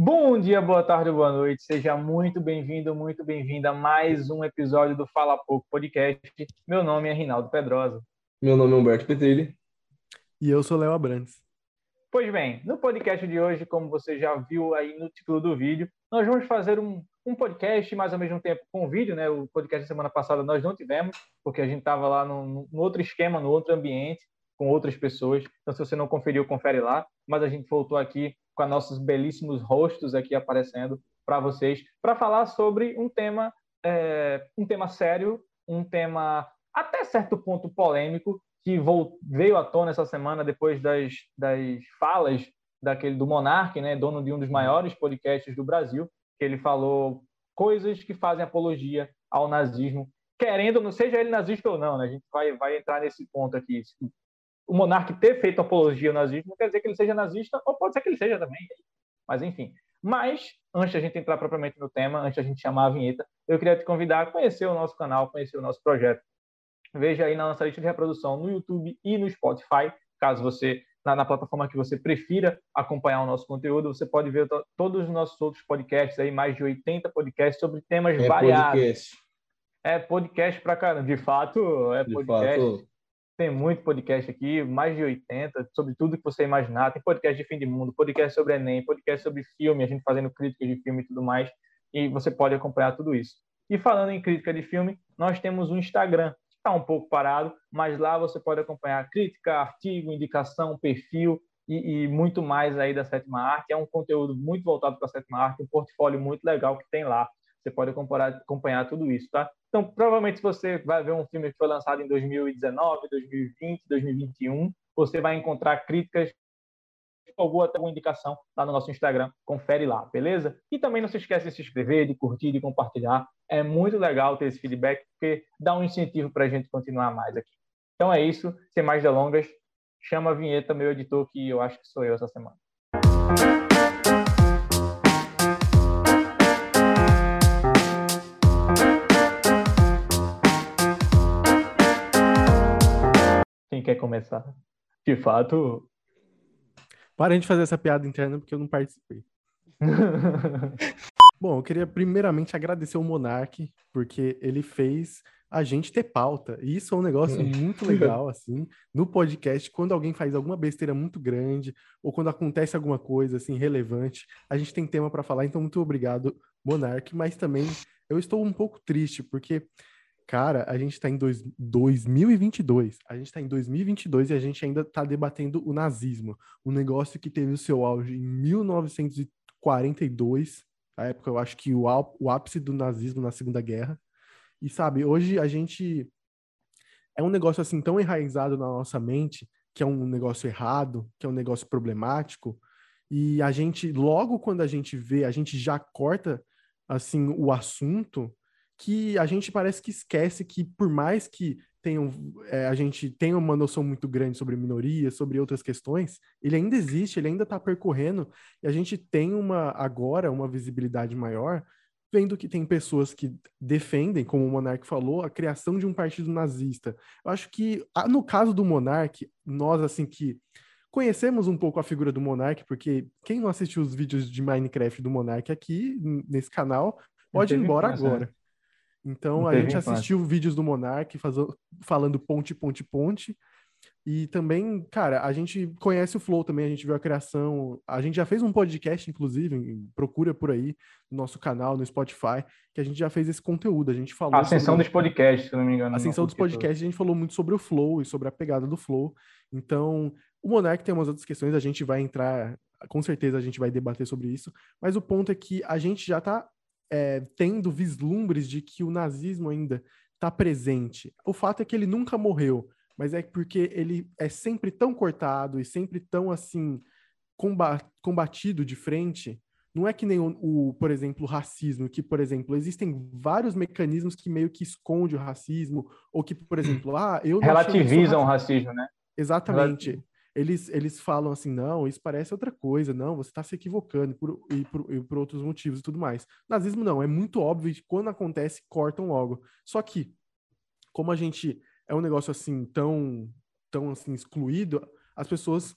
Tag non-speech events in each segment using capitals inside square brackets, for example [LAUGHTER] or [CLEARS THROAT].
Bom dia, boa tarde, boa noite. Seja muito bem-vindo, muito bem-vinda a mais um episódio do Fala Pouco Podcast. Meu nome é Rinaldo Pedrosa. Meu nome é Humberto Petrilli. E eu sou Léo Abrantes. Pois bem, no podcast de hoje, como você já viu aí no título do vídeo, nós vamos fazer um, um podcast, mais ao mesmo tempo com vídeo, né? O podcast da semana passada nós não tivemos, porque a gente estava lá no, no outro esquema, no outro ambiente, com outras pessoas. Então, se você não conferiu, confere lá. Mas a gente voltou aqui com nossos belíssimos rostos aqui aparecendo para vocês, para falar sobre um tema, é, um tema sério, um tema até certo ponto polêmico, que veio à tona essa semana depois das, das falas daquele do Monark, né, dono de um dos maiores podcasts do Brasil, que ele falou coisas que fazem apologia ao nazismo, querendo, não seja ele nazista ou não, né? A gente vai, vai entrar nesse ponto aqui o monarca ter feito apologia ao nazismo não quer dizer que ele seja nazista, ou pode ser que ele seja também. Mas, enfim. Mas, antes de a gente entrar propriamente no tema, antes de a gente chamar a vinheta, eu queria te convidar a conhecer o nosso canal, conhecer o nosso projeto. Veja aí na nossa lista de reprodução no YouTube e no Spotify, caso você, na, na plataforma que você prefira acompanhar o nosso conteúdo, você pode ver todos os nossos outros podcasts aí, mais de 80 podcasts sobre temas é variados. Podcast. É podcast pra caramba. De fato, é de podcast. Fato tem muito podcast aqui, mais de 80, sobre tudo que você imaginar. Tem podcast de fim de mundo, podcast sobre Enem, podcast sobre filme, a gente fazendo críticas de filme e tudo mais. E você pode acompanhar tudo isso. E falando em crítica de filme, nós temos um Instagram, que está um pouco parado, mas lá você pode acompanhar crítica, artigo, indicação, perfil e, e muito mais aí da Sétima Arte. É um conteúdo muito voltado para a Sétima Arte, um portfólio muito legal que tem lá. Você pode acompanhar, acompanhar tudo isso, tá? Então, provavelmente, se você vai ver um filme que foi lançado em 2019, 2020, 2021, você vai encontrar críticas ou até uma indicação lá no nosso Instagram. Confere lá, beleza? E também não se esqueça de se inscrever, de curtir, de compartilhar. É muito legal ter esse feedback, porque dá um incentivo para a gente continuar mais aqui. Então é isso. Sem mais delongas, chama a vinheta, meu editor, que eu acho que sou eu essa semana. Quem quer começar? De fato. Parem de fazer essa piada interna porque eu não participei. [LAUGHS] Bom, eu queria primeiramente agradecer o Monark, porque ele fez a gente ter pauta. E isso é um negócio muito legal, assim, no podcast, quando alguém faz alguma besteira muito grande, ou quando acontece alguma coisa, assim, relevante, a gente tem tema para falar. Então, muito obrigado, Monark. Mas também eu estou um pouco triste, porque Cara, a gente está em dois, 2022. A gente está em 2022 e a gente ainda está debatendo o nazismo. Um negócio que teve o seu auge em 1942. A época, eu acho que o, o ápice do nazismo na Segunda Guerra. E sabe, hoje a gente. É um negócio assim tão enraizado na nossa mente, que é um negócio errado, que é um negócio problemático. E a gente, logo quando a gente vê, a gente já corta assim o assunto que a gente parece que esquece que, por mais que tenham, é, a gente tenha uma noção muito grande sobre minorias, sobre outras questões, ele ainda existe, ele ainda está percorrendo, e a gente tem uma agora uma visibilidade maior, vendo que tem pessoas que defendem, como o Monark falou, a criação de um partido nazista. Eu acho que, no caso do Monark, nós, assim, que conhecemos um pouco a figura do Monark, porque quem não assistiu os vídeos de Minecraft do Monark aqui, nesse canal, pode ir embora agora. Então a gente assistiu vídeos do Monark falando ponte, ponte, ponte. E também, cara, a gente conhece o Flow também, a gente viu a criação. A gente já fez um podcast, inclusive, procura por aí no nosso canal, no Spotify, que a gente já fez esse conteúdo. A gente falou. A ascensão sobre... dos podcasts, se não me engano. A ascensão dos podcasts, a gente falou muito sobre o Flow e sobre a pegada do Flow. Então, o Monark tem umas outras questões, a gente vai entrar, com certeza a gente vai debater sobre isso. Mas o ponto é que a gente já tá é, tendo vislumbres de que o nazismo ainda está presente. O fato é que ele nunca morreu, mas é porque ele é sempre tão cortado e sempre tão assim combatido de frente. Não é que nem o, o, por exemplo, o racismo, que, por exemplo, existem vários mecanismos que meio que esconde o racismo, ou que, por [CLEARS THROAT] exemplo, ah, eu relativizam o racismo, né? Exatamente eles, eles falam assim, não, isso parece outra coisa, não, você está se equivocando por, e, por, e por outros motivos e tudo mais. Nazismo não, é muito óbvio que quando acontece, cortam logo. Só que, como a gente é um negócio assim tão, tão assim excluído, as pessoas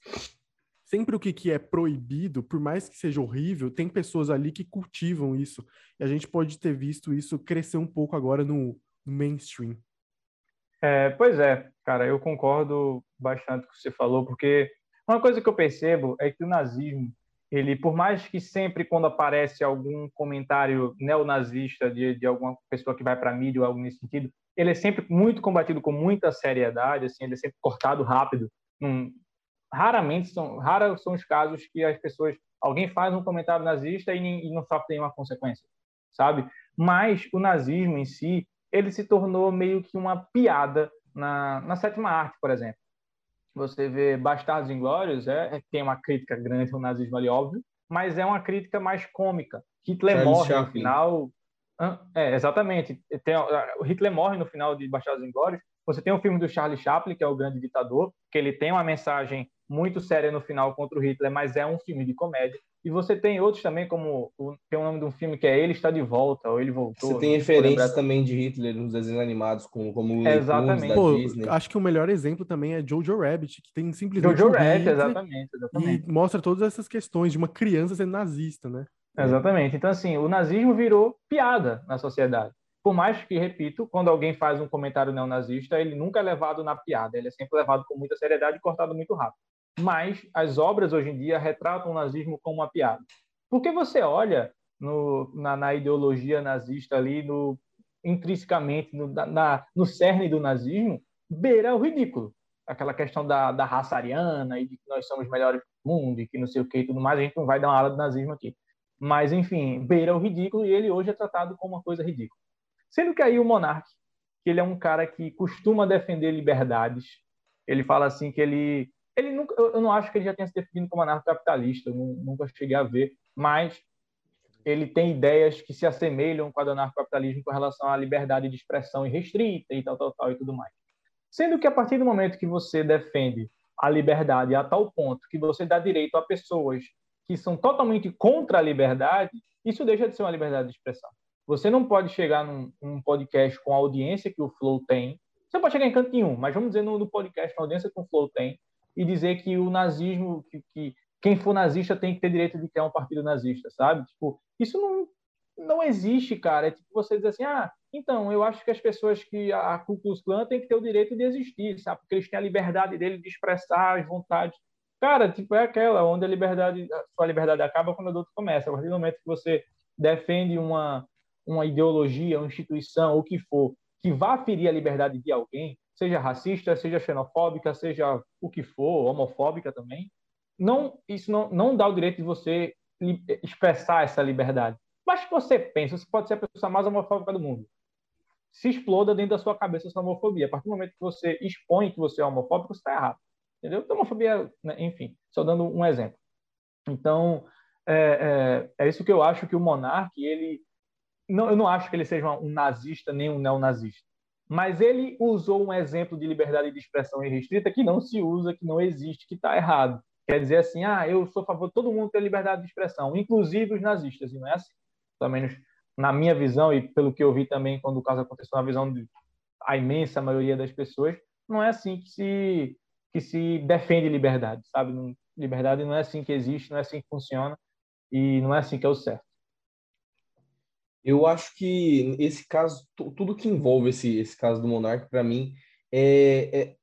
sempre o que, que é proibido, por mais que seja horrível, tem pessoas ali que cultivam isso. E a gente pode ter visto isso crescer um pouco agora no mainstream. É, pois é, cara, eu concordo bastante com o que você falou, porque uma coisa que eu percebo é que o nazismo, ele, por mais que sempre quando aparece algum comentário neonazista de, de alguma pessoa que vai para a mídia ou algo nesse sentido, ele é sempre muito combatido com muita seriedade, assim, ele é sempre cortado rápido. Num, raramente são, raros são os casos que as pessoas, alguém faz um comentário nazista e, e não sofre nenhuma consequência, sabe? Mas o nazismo em si, ele se tornou meio que uma piada na, na sétima arte, por exemplo. Você vê Bastardos Inglórios, é, é, tem uma crítica grande ao nazismo ali, óbvio, mas é uma crítica mais cômica. Hitler Charles morre Chaplin. no final. É, exatamente. Tem, o Hitler morre no final de Bastardos Inglórios. Você tem o filme do Charlie Chaplin, que é o grande ditador, que ele tem uma mensagem muito séria no final contra o Hitler, mas é um filme de comédia. E você tem outros também, como tem o nome de um filme que é Ele Está de Volta, ou Ele Voltou. Você tem referências também de Hitler nos desenhos animados, como, como o Exatamente. da Pô, Disney. Acho que o melhor exemplo também é Jojo Rabbit, que tem simplesmente Jojo um Rabbit, exatamente, exatamente. E mostra todas essas questões de uma criança sendo nazista, né? Exatamente. Então, assim, o nazismo virou piada na sociedade. Por mais que, repito, quando alguém faz um comentário neonazista, ele nunca é levado na piada, ele é sempre levado com muita seriedade e cortado muito rápido. Mas as obras hoje em dia retratam o nazismo como uma piada. Porque você olha no, na, na, ideologia nazista ali, no, intrinsecamente, no, na, no cerne do nazismo, beira o ridículo. Aquela questão da, da raça ariana e de que nós somos melhores do mundo e que não sei o que e tudo mais, a gente não vai dar uma aula do nazismo aqui. Mas, enfim, beira o ridículo e ele hoje é tratado como uma coisa ridícula. Sendo que aí o monarca, que ele é um cara que costuma defender liberdades, ele fala assim que ele ele nunca, eu não acho que ele já tenha se definido como anarcocapitalista, eu nunca cheguei a ver, mas ele tem ideias que se assemelham com a do anarcocapitalismo com relação à liberdade de expressão irrestrita e tal, tal, tal e tudo mais. Sendo que a partir do momento que você defende a liberdade a tal ponto que você dá direito a pessoas que são totalmente contra a liberdade, isso deixa de ser uma liberdade de expressão. Você não pode chegar num, num podcast com a audiência que o Flow tem. Você pode chegar em canto nenhum, mas vamos dizer no, no podcast com a audiência que o Flow tem e dizer que o nazismo, que, que quem for nazista tem que ter direito de criar um partido nazista, sabe? Tipo, isso não, não existe, cara. É tipo você dizer assim, ah, então, eu acho que as pessoas que a Ku Klux Klan têm que ter o direito de existir, sabe? Porque eles têm a liberdade dele de expressar as vontades. Cara, tipo, é aquela onde a liberdade, a sua liberdade acaba quando a do outro começa. A partir do momento que você defende uma, uma ideologia, uma instituição, o que for, que vá ferir a liberdade de alguém, seja racista, seja xenofóbica, seja o que for, homofóbica também, não, isso não, não dá o direito de você expressar essa liberdade. Mas você pensa, você pode ser a pessoa mais homofóbica do mundo. Se exploda dentro da sua cabeça essa homofobia. A partir do momento que você expõe que você é homofóbico, você está errado. Entendeu? Então, homofobia, né? enfim, só dando um exemplo. Então, é, é, é, isso que eu acho que o monarca, ele. Não, eu não acho que ele seja um nazista nem um neonazista. Mas ele usou um exemplo de liberdade de expressão irrestrita que não se usa, que não existe, que está errado quer dizer assim, ah, eu sou a favor de todo mundo ter liberdade de expressão, inclusive os nazistas, e não é assim. Pelo menos na minha visão e pelo que eu vi também quando o caso aconteceu na visão de a imensa maioria das pessoas, não é assim que se que se defende liberdade, sabe? Liberdade não é assim que existe, não é assim que funciona e não é assim que é o certo. Eu acho que esse caso, tudo que envolve esse, esse caso do Monark, para mim, é,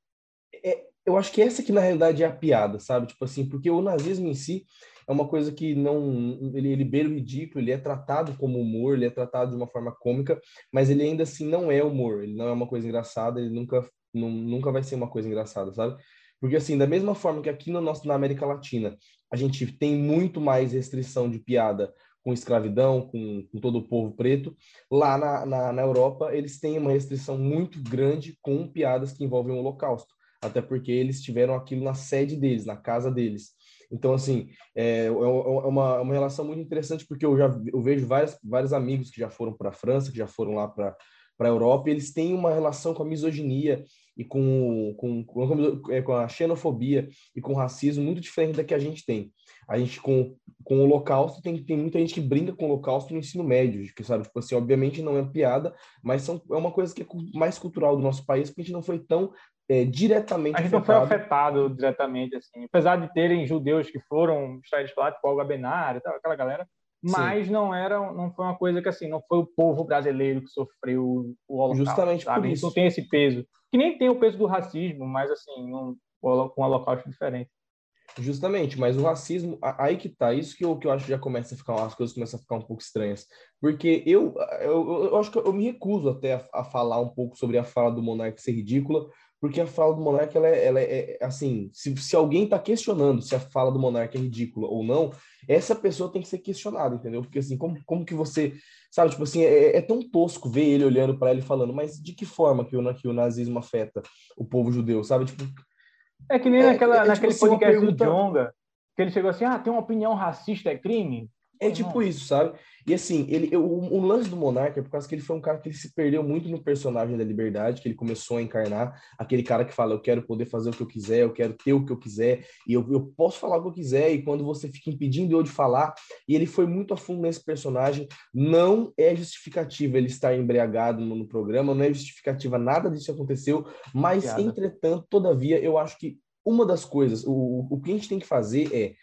é, é, eu acho que essa que na realidade é a piada, sabe? Tipo assim, porque o nazismo em si é uma coisa que não ele, ele beira o ridículo, ele é tratado como humor, ele é tratado de uma forma cômica, mas ele ainda assim não é humor, ele não é uma coisa engraçada, ele nunca não, nunca vai ser uma coisa engraçada, sabe? Porque assim, da mesma forma que aqui no nosso na América Latina, a gente tem muito mais restrição de piada com escravidão, com, com todo o povo preto, lá na, na, na Europa eles têm uma restrição muito grande com piadas que envolvem o Holocausto até porque eles tiveram aquilo na sede deles, na casa deles. Então, assim, é, é uma, é uma relação muito interessante, porque eu já eu vejo vários, vários amigos que já foram para a França, que já foram lá para a Europa, eles têm uma relação com a misoginia e com, com, com, é, com a xenofobia e com o racismo muito diferente da que a gente tem. A gente, com, com o Holocausto, tem, tem muita gente que brinca com o Holocausto no ensino médio, que sabe, tipo assim, obviamente não é piada, mas são, é uma coisa que é mais cultural do nosso país, porque a gente não foi tão é, diretamente A gente não foi afetado diretamente, assim. Apesar de terem judeus que foram extraídos lá, tipo Olga Benário, aquela galera, mas Sim. não era, não foi uma coisa que assim, não foi o povo brasileiro que sofreu o holocausto, Justamente sabe? por isso. não tem esse peso. Que nem tem o peso do racismo, mas assim, não, com um holocausto diferente. Justamente, mas o racismo, aí que tá, isso que eu, que eu acho que já começa a ficar, as coisas começam a ficar um pouco estranhas. Porque eu, eu, eu acho que eu me recuso até a, a falar um pouco sobre a fala do Monarque ser ridícula, porque a fala do Monarque, ela é, ela é, é assim, se, se alguém está questionando se a fala do Monarque é ridícula ou não, essa pessoa tem que ser questionada, entendeu? Porque assim, como, como que você, sabe, tipo assim, é, é tão tosco ver ele olhando para ele falando, mas de que forma que o, que o nazismo afeta o povo judeu, sabe? Tipo, é que nem é, naquela, é, naquele tipo, podcast pergunta... do Jonga, que ele chegou assim, ah, tem uma opinião racista, é crime? É tipo isso, sabe? E assim, ele, o, o, lance do Monarca é por causa que ele foi um cara que ele se perdeu muito no personagem da liberdade, que ele começou a encarnar, aquele cara que fala, eu quero poder fazer o que eu quiser, eu quero ter o que eu quiser, e eu, eu posso falar o que eu quiser, e quando você fica impedindo eu de falar, e ele foi muito a fundo nesse personagem, não é justificativa ele estar embriagado no, no programa, não é justificativa nada disso aconteceu, mas, Piada. entretanto, todavia, eu acho que uma das coisas, o, o que a gente tem que fazer é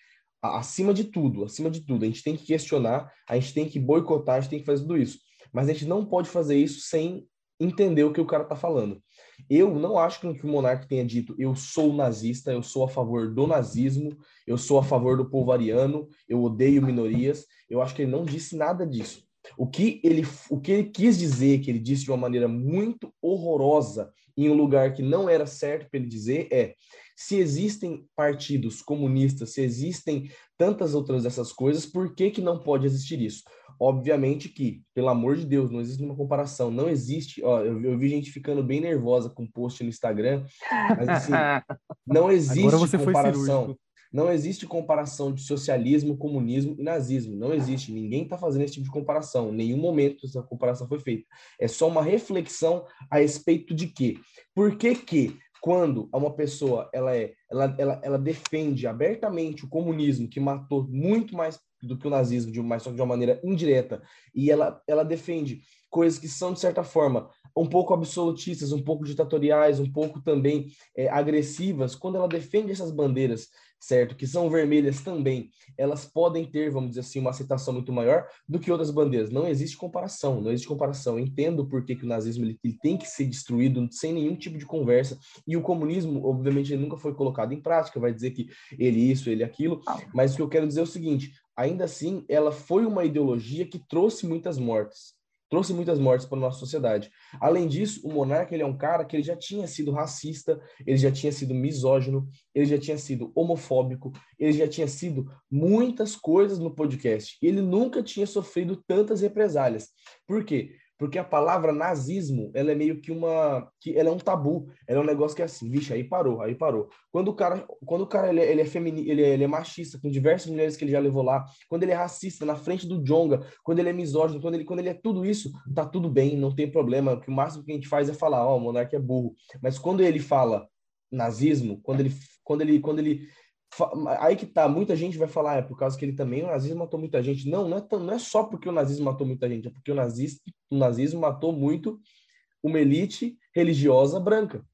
acima de tudo, acima de tudo, a gente tem que questionar, a gente tem que boicotar, a gente tem que fazer tudo isso. Mas a gente não pode fazer isso sem entender o que o cara está falando. Eu não acho que o monarca tenha dito eu sou nazista, eu sou a favor do nazismo, eu sou a favor do povo ariano, eu odeio minorias. Eu acho que ele não disse nada disso. O que ele, o que ele quis dizer, que ele disse de uma maneira muito horrorosa, em um lugar que não era certo para ele dizer, é se existem partidos comunistas, se existem tantas outras dessas coisas, por que, que não pode existir isso? Obviamente que, pelo amor de Deus, não existe uma comparação, não existe. Ó, eu, eu vi gente ficando bem nervosa com post no Instagram, mas assim, [LAUGHS] não existe comparação. Não existe comparação de socialismo, comunismo e nazismo. Não existe. Ninguém está fazendo esse tipo de comparação. Em nenhum momento essa comparação foi feita. É só uma reflexão a respeito de quê? Por que que quando uma pessoa ela é ela, ela, ela defende abertamente o comunismo que matou muito mais do que o nazismo de uma, de uma maneira indireta e ela ela defende coisas que são de certa forma um pouco absolutistas, um pouco ditatoriais, um pouco também é, agressivas, quando ela defende essas bandeiras certo? Que são vermelhas também, elas podem ter, vamos dizer assim, uma aceitação muito maior do que outras bandeiras. Não existe comparação, não existe comparação. Eu entendo por que, que o nazismo ele, ele, tem que ser destruído sem nenhum tipo de conversa, e o comunismo, obviamente, ele nunca foi colocado em prática, vai dizer que ele isso, ele aquilo, mas o que eu quero dizer é o seguinte, ainda assim, ela foi uma ideologia que trouxe muitas mortes trouxe muitas mortes para a nossa sociedade. Além disso, o monarca ele é um cara que ele já tinha sido racista, ele já tinha sido misógino, ele já tinha sido homofóbico, ele já tinha sido muitas coisas no podcast. Ele nunca tinha sofrido tantas represálias. Por quê? Porque a palavra nazismo, ela é meio que uma, que ela é um tabu, ela é um negócio que é assim, vixe, aí parou, aí parou. Quando o cara, quando o cara ele, é, ele é feminino, ele, é, ele é machista, com diversas mulheres que ele já levou lá, quando ele é racista na frente do Jonga, quando ele é misógino, quando ele, quando ele é tudo isso, tá tudo bem, não tem problema, o que o máximo que a gente faz é falar, ó, oh, o monarca é burro. Mas quando ele fala nazismo, quando ele, quando ele, quando ele Aí que tá, muita gente vai falar, é por causa que ele também, o nazismo matou muita gente. Não, não é, não é só porque o nazismo matou muita gente, é porque o nazismo, o nazismo matou muito uma elite religiosa branca.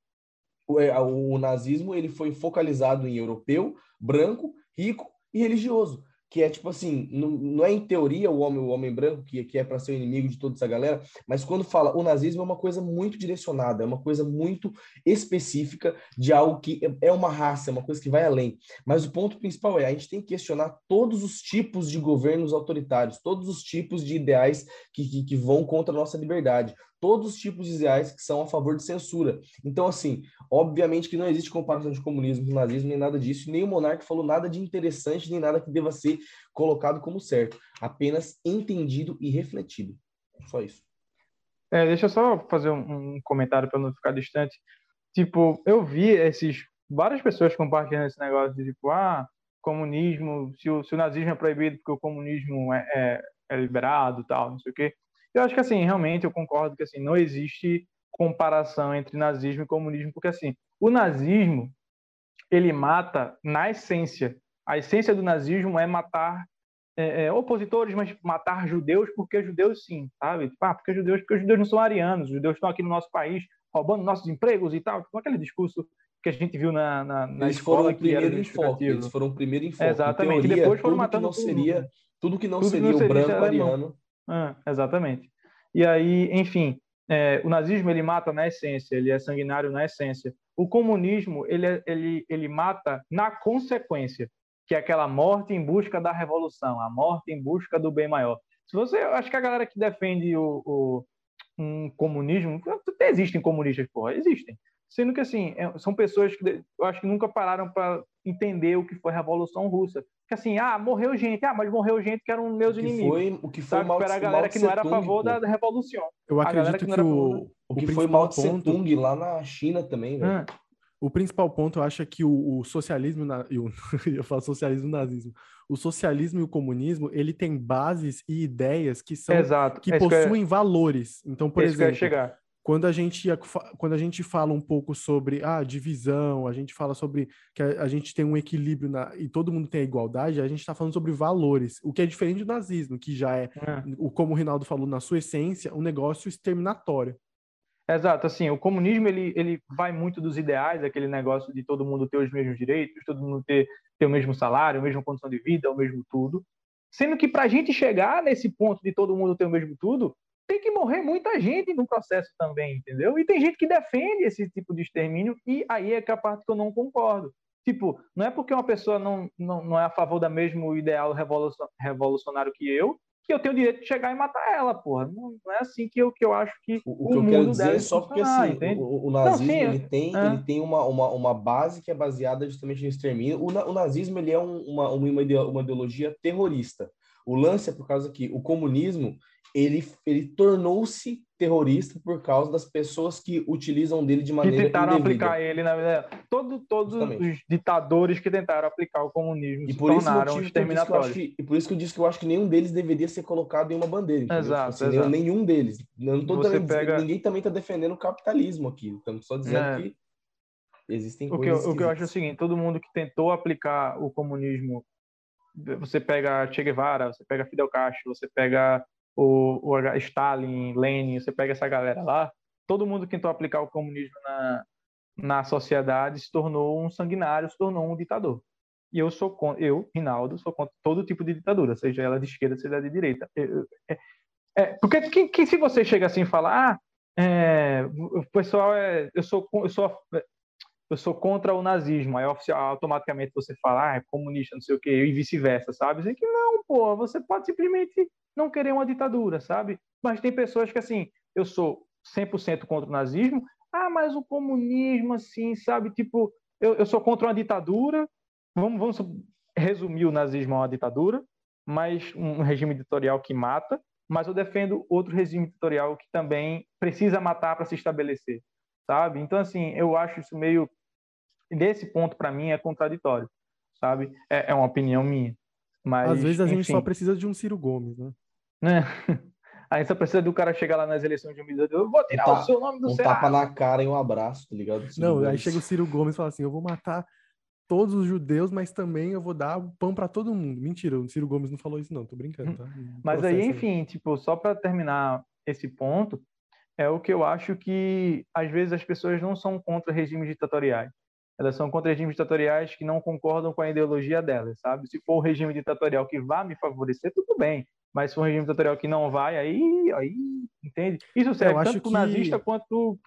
É, o, o nazismo ele foi focalizado em europeu, branco, rico e religioso que é tipo assim, não, não é em teoria o homem, o homem branco que, que é para ser o inimigo de toda essa galera, mas quando fala o nazismo é uma coisa muito direcionada, é uma coisa muito específica de algo que é, é uma raça, é uma coisa que vai além. Mas o ponto principal é a gente tem que questionar todos os tipos de governos autoritários, todos os tipos de ideais que, que, que vão contra a nossa liberdade todos os tipos de ideais que são a favor de censura. Então, assim, obviamente que não existe comparação de comunismo com nazismo, nem nada disso, nem o monarca falou nada de interessante, nem nada que deva ser colocado como certo, apenas entendido e refletido. Só isso. É, deixa eu só fazer um, um comentário para não ficar distante. Tipo, eu vi esses várias pessoas compartilhando esse negócio de tipo, ah, comunismo, se o, se o nazismo é proibido porque o comunismo é, é, é liberado, tal, não sei o quê. Eu acho que assim, realmente eu concordo que assim, não existe comparação entre nazismo e comunismo, porque assim, o nazismo ele mata na essência. A essência do nazismo é matar é, é, opositores, mas matar judeus porque judeus sim, sabe? Ah, porque judeus, porque os judeus não são arianos, os judeus estão aqui no nosso país, roubando nossos empregos e tal, com aquele discurso que a gente viu na, na, na eles escola foram o primeiro enfoque, eles foram o primeiro enfoque. Exatamente, teoria, e depois foram tudo matando que não seria, tudo que não tudo seria que não o seria branco ariano. Ah, exatamente. E aí, enfim, é, o nazismo ele mata na essência, ele é sanguinário na essência. O comunismo ele, é, ele, ele mata na consequência, que é aquela morte em busca da revolução, a morte em busca do bem maior. Se você, eu acho que a galera que defende o, o um comunismo, existem comunistas, porra, existem. Sendo que assim, é, são pessoas que eu acho que nunca pararam para entender o que foi a Revolução Russa. Que assim, ah, morreu gente, ah, mas morreu gente que eram meus O que inimigos. foi, o que foi Sabe? Mao, Era a galera que não era a favor da, da revolução. Eu acredito que que, o, O que foi Mao Tse ponto- Tung lá na China também, velho. Ah, O principal ponto, eu acho, é que o, o socialismo, na- e o- [LAUGHS] eu falo socialismo e nazismo, o socialismo e o comunismo, ele tem bases e ideias que são exato. que é isso que eu possuem valores. Então, por é eu exemplo, chegar. Quando a gente quando a gente fala um pouco sobre a divisão, a gente fala sobre que a, a gente tem um equilíbrio na, e todo mundo tem a igualdade, a gente está falando sobre valores, o que é diferente do nazismo, que já é, Ah. o como o Rinaldo falou, na sua essência, um negócio exterminatório. Exato, assim, o comunismo ele, ele vai muito dos ideais, aquele negócio de todo mundo ter os mesmos direitos, todo mundo ter, ter o mesmo salário, a mesma condição de vida, o mesmo tudo. Sendo que para a gente chegar nesse ponto de todo mundo ter o mesmo tudo, tem que morrer muita gente no processo também, entendeu? E tem gente que defende esse tipo de extermínio, e aí é que é a parte que eu não concordo. Tipo, não é porque uma pessoa não, não, não é a favor do mesmo ideal revolucion- revolucionário que eu, que eu tenho o direito de chegar e matar ela, porra. Não, não é assim que eu, que eu acho que O, o que eu quero dizer é só porque assim, o, o nazismo sim, ele tem, é. ele tem uma, uma, uma base que é baseada justamente no extermínio. O, o nazismo ele é um- uma, uma, uma ideologia terrorista. O lance é por causa que o comunismo ele, ele tornou-se terrorista por causa das pessoas que utilizam dele de que maneira tentaram indevida. aplicar ele na vida. Todo, todos Justamente. os ditadores que tentaram aplicar o comunismo E se por esse tornaram motivo que que exterminatórios. que, e por isso que eu disse que eu acho que nenhum deles deveria ser colocado em uma bandeira. entendeu? Tipo Exato, assim, exato. nenhum, deles. Eu não tô também pega- ninguém também está defendendo o capitalismo aqui. Estamos só dizendo É. que existem O que, eu, o que eu acho é o seguinte: todo mundo que tentou aplicar o comunismo, você pega Che Guevara, você pega Fidel Castro, você pega o, o Stalin, Lenin, você pega essa galera lá, todo mundo que tentou aplicar o comunismo na, na sociedade se tornou um sanguinário, se tornou um ditador. E eu sou contra, eu, Rinaldo, sou contra todo tipo de ditadura, seja ela de esquerda, seja ela de direita. Eu- é, é, porque que, que se você chega assim e fala, ah, é, o pessoal é, eu sou, eu sou, eu sou contra o nazismo, aí automaticamente você fala, ah, é comunista, não sei o quê, e vice-versa, sabe? Assim que não, pô, você pode simplesmente não querer uma ditadura, sabe? Mas tem pessoas que, assim, eu sou 100% contra o nazismo, ah, mas o comunismo, assim, sabe? Tipo, eu, eu sou contra uma ditadura, vamos, vamos resumir o nazismo a uma ditadura, mas um regime ditatorial que mata, mas eu defendo outro regime ditatorial que também precisa matar para se estabelecer, sabe? Então, assim, eu acho isso meio. Nesse ponto, para mim, é contraditório, sabe? É, é uma opinião minha. Mas, Às vezes a gente enfim, só precisa de um Ciro Gomes, né? né? [LAUGHS] Aí só precisa do cara chegar lá nas eleições de 2018, eu vou tirar Um o seu nome do Um Senado. tapa na cara e um abraço, tá ligado? Não, aí Gomes. chega o Ciro Gomes e fala assim: eu vou matar todos os judeus, mas também eu vou dar pão pra todo mundo. Mentira, o Ciro Gomes não falou isso, não, tô brincando, tá? Hum. Mas aí, enfim, tipo, só para terminar esse ponto, é o que eu acho que às vezes as pessoas não são contra regimes ditatoriais. Elas são contra regimes ditatoriais que não concordam com a ideologia delas, sabe? Se for um regime ditatorial que vá me favorecer, tudo bem. Mas se for um regime ditatorial que não vai, aí, aí entende? Isso serve acho tanto para o que- nazista quanto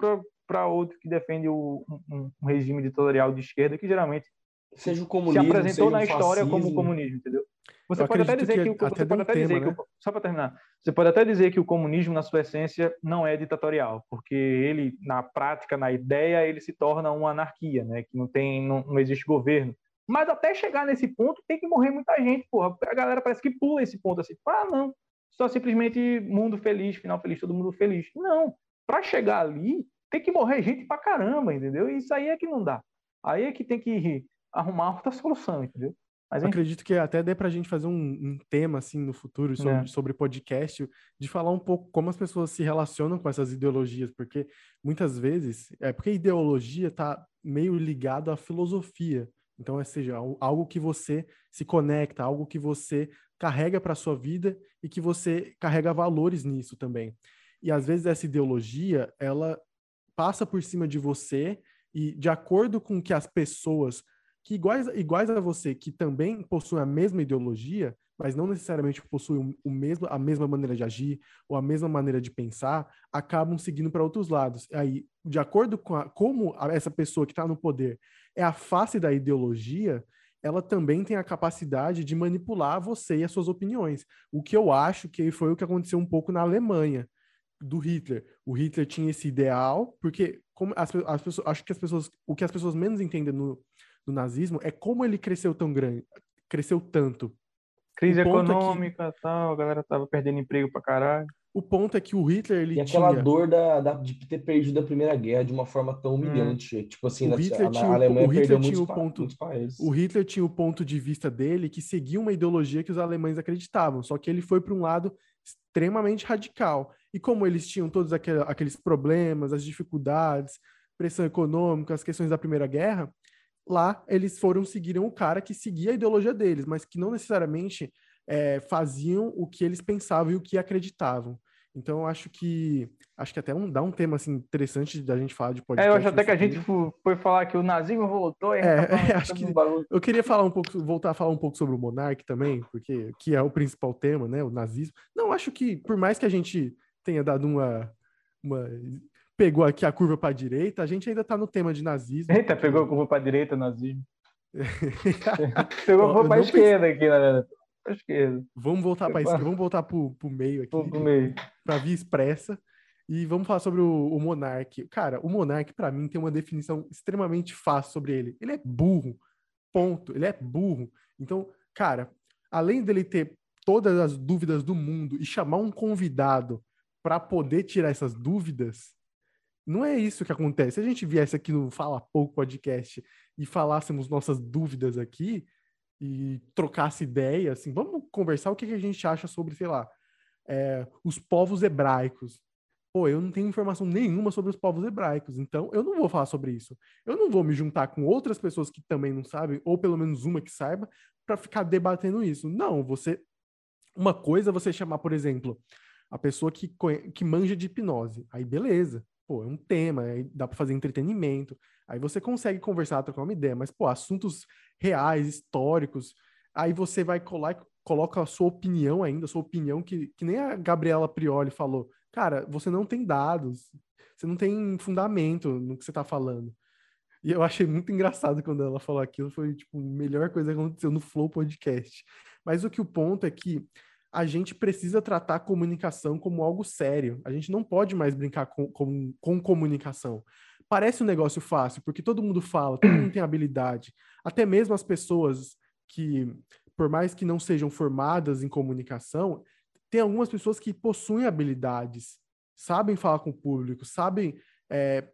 para outro que defende o- um, um regime ditatorial de esquerda, que geralmente Seja o se comunismo, apresentou seja na história como fascismo. comunismo, entendeu? Você Eu pode até dizer que, que o- até pode até dizer tema, que o- só para terminar, você pode até dizer que o comunismo na sua essência não é ditatorial, porque ele na prática, na ideia, ele se torna uma anarquia, né? Que não tem, não, não existe governo. Mas até chegar nesse ponto tem que morrer muita gente, porra. A galera parece que pula esse ponto assim, ah, não, só simplesmente mundo feliz, final feliz, todo mundo feliz. Não, para chegar ali tem que morrer gente pra caramba, entendeu? E isso aí é que não dá. Aí é que tem que arrumar outra solução, entendeu? Mas acredito que até dê pra gente fazer um, um tema, assim, no futuro sobre, É. sobre podcast, de falar um pouco como as pessoas se relacionam com essas ideologias, porque muitas vezes, é porque ideologia tá meio ligado à filosofia. Então, é seja, al- algo que você se conecta, algo que você carrega para sua vida e que você carrega valores nisso também. E às vezes essa ideologia, ela passa por cima de você e de acordo com que as pessoas que iguais, iguais a você, que também possuem a mesma ideologia, mas não necessariamente possuem o mesmo, a mesma maneira de agir ou a mesma maneira de pensar, acabam seguindo para outros lados. Aí, de acordo com a, como essa pessoa que está no poder é a face da ideologia, ela também tem a capacidade de manipular você e as suas opiniões. O que eu acho que foi o que aconteceu um pouco na Alemanha do Hitler. O Hitler tinha esse ideal, porque como as, as pessoas, acho que as pessoas, o que as pessoas menos entendem no, no nazismo é como ele cresceu tão grande, cresceu tanto. Crise econômica, é que... tal, a galera tava perdendo emprego pra caralho. O ponto é que o Hitler, ele e aquela tinha... dor da, da, de ter perdido a Primeira Guerra de uma forma tão hum. humilhante. Hum. Tipo assim, o Hitler a, tinha, a Alemanha o Hitler perdeu tinha muitos, o ponto, muitos países. O Hitler tinha o ponto de vista dele que seguia uma ideologia que os alemães acreditavam, só que ele foi para um lado extremamente radical. E como eles tinham todos aqueles problemas, as dificuldades, pressão econômica, as questões da Primeira Guerra, lá eles foram seguiram o cara que seguia a ideologia deles, mas que não necessariamente é, faziam o que eles pensavam e o que acreditavam. Então, eu acho que acho que até um, dá um tema assim, interessante da gente falar de podcast. É, eu acho até que a gente foi falar que o nazismo voltou. E é, tá [LAUGHS] acho que eu queria falar um pouco, voltar a falar um pouco sobre o monarca também, porque que é o principal tema, né, o nazismo. Não, acho que por mais que a gente tenha dado uma, uma pegou aqui a curva para a direita, a gente ainda está no tema de nazismo. Eita, pegou a curva para a direita, nazismo. [LAUGHS] pegou a curva para a esquerda aqui, na verdade esquerda. Vamos voltar para esquerda, vamos voltar para o meio aqui. Meio. Para via expressa. E vamos falar sobre o, o Monark. Cara, o Monark, para mim, tem uma definição extremamente fácil sobre ele. Ele é burro. Ponto. Ele é burro. Então, cara, além dele ter todas as dúvidas do mundo e chamar um convidado para poder tirar essas dúvidas, não é isso que acontece. Se a gente viesse aqui no Fala Pouco Podcast e falássemos nossas dúvidas aqui, e trocasse ideia, assim, vamos conversar o que, a gente acha sobre, sei lá, é, os povos hebraicos. Pô, eu não tenho informação nenhuma sobre os povos hebraicos, então eu não vou falar sobre isso. Eu não vou me juntar com outras pessoas que também não sabem, ou pelo menos uma que saiba, para ficar debatendo isso. Não, você. Uma coisa é você chamar, por exemplo, a pessoa que, que manja de hipnose. Aí, beleza. Pô, é um tema, dá para fazer entretenimento. Aí você consegue conversar, trocar uma ideia, mas, pô, assuntos reais, históricos, aí você vai colar e coloca a sua opinião ainda, a sua opinião, que, que nem a Gabriela Prioli falou. Cara, você não tem dados, você não tem fundamento no que você tá falando. E eu achei muito engraçado quando ela falou aquilo, foi tipo a melhor coisa que aconteceu no Flow Podcast. Mas o que o ponto é que a gente precisa tratar a comunicação como algo sério. A gente não pode mais brincar com, com, com comunicação parece um negócio fácil, porque todo mundo fala, todo mundo tem [CLEARS THROAT] habilidade. Até mesmo as pessoas que, por mais que não sejam formadas em comunicação, tem algumas pessoas que possuem habilidades, sabem falar com o público, sabem é,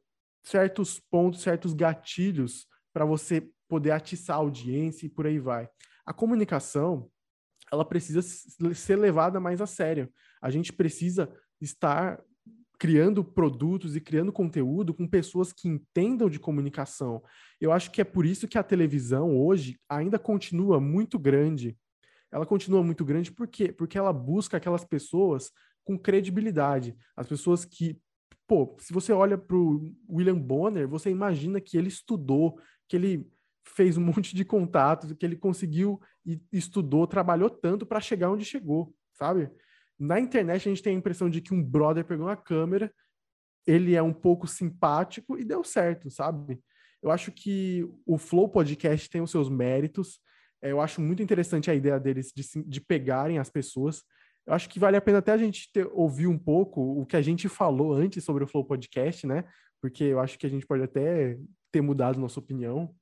certos pontos, certos gatilhos para você poder atiçar a audiência e por aí vai. A comunicação, ela precisa ser levada mais a sério. A gente precisa estar criando produtos e criando conteúdo com pessoas que entendam de comunicação. Eu acho que é por isso que a televisão hoje ainda continua muito grande. Ela continua muito grande por quê? Porque ela busca aquelas pessoas com credibilidade, as pessoas que, pô, se você olha para o William Bonner, você imagina que ele estudou, que ele fez um [LAUGHS] monte de contatos, que ele conseguiu e estudou, trabalhou tanto para chegar onde chegou, sabe? Na internet, a gente tem a impressão de que um brother pegou uma câmera, ele é um pouco simpático e deu certo, sabe? Eu acho que o Flow Podcast tem os seus méritos. É, eu acho muito interessante a ideia deles de, de pegarem as pessoas. Eu acho que vale a pena até a gente ter, ouvir um pouco o que a gente falou antes sobre o Flow Podcast, né? Porque eu acho que a gente pode até ter mudado nossa opinião.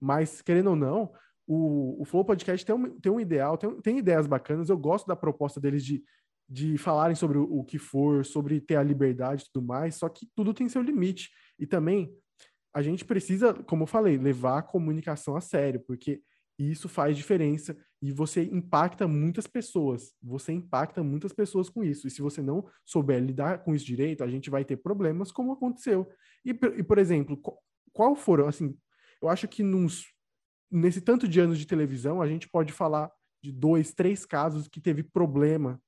Mas, querendo ou não, o, o Flow Podcast tem um, tem um ideal, tem, tem ideias bacanas. Eu gosto da proposta deles de de falarem sobre o que for, sobre ter a liberdade e tudo mais, só que tudo tem seu limite. E também a gente precisa, como eu falei, levar a comunicação a sério, porque isso faz diferença e você impacta muitas pessoas. Você impacta muitas pessoas com isso. E se você não souber lidar com isso direito, a gente vai ter problemas como aconteceu. E, e por exemplo, qual foram, assim, eu acho que nos, nesse tanto de anos de televisão, a gente pode falar de dois, três casos que teve problema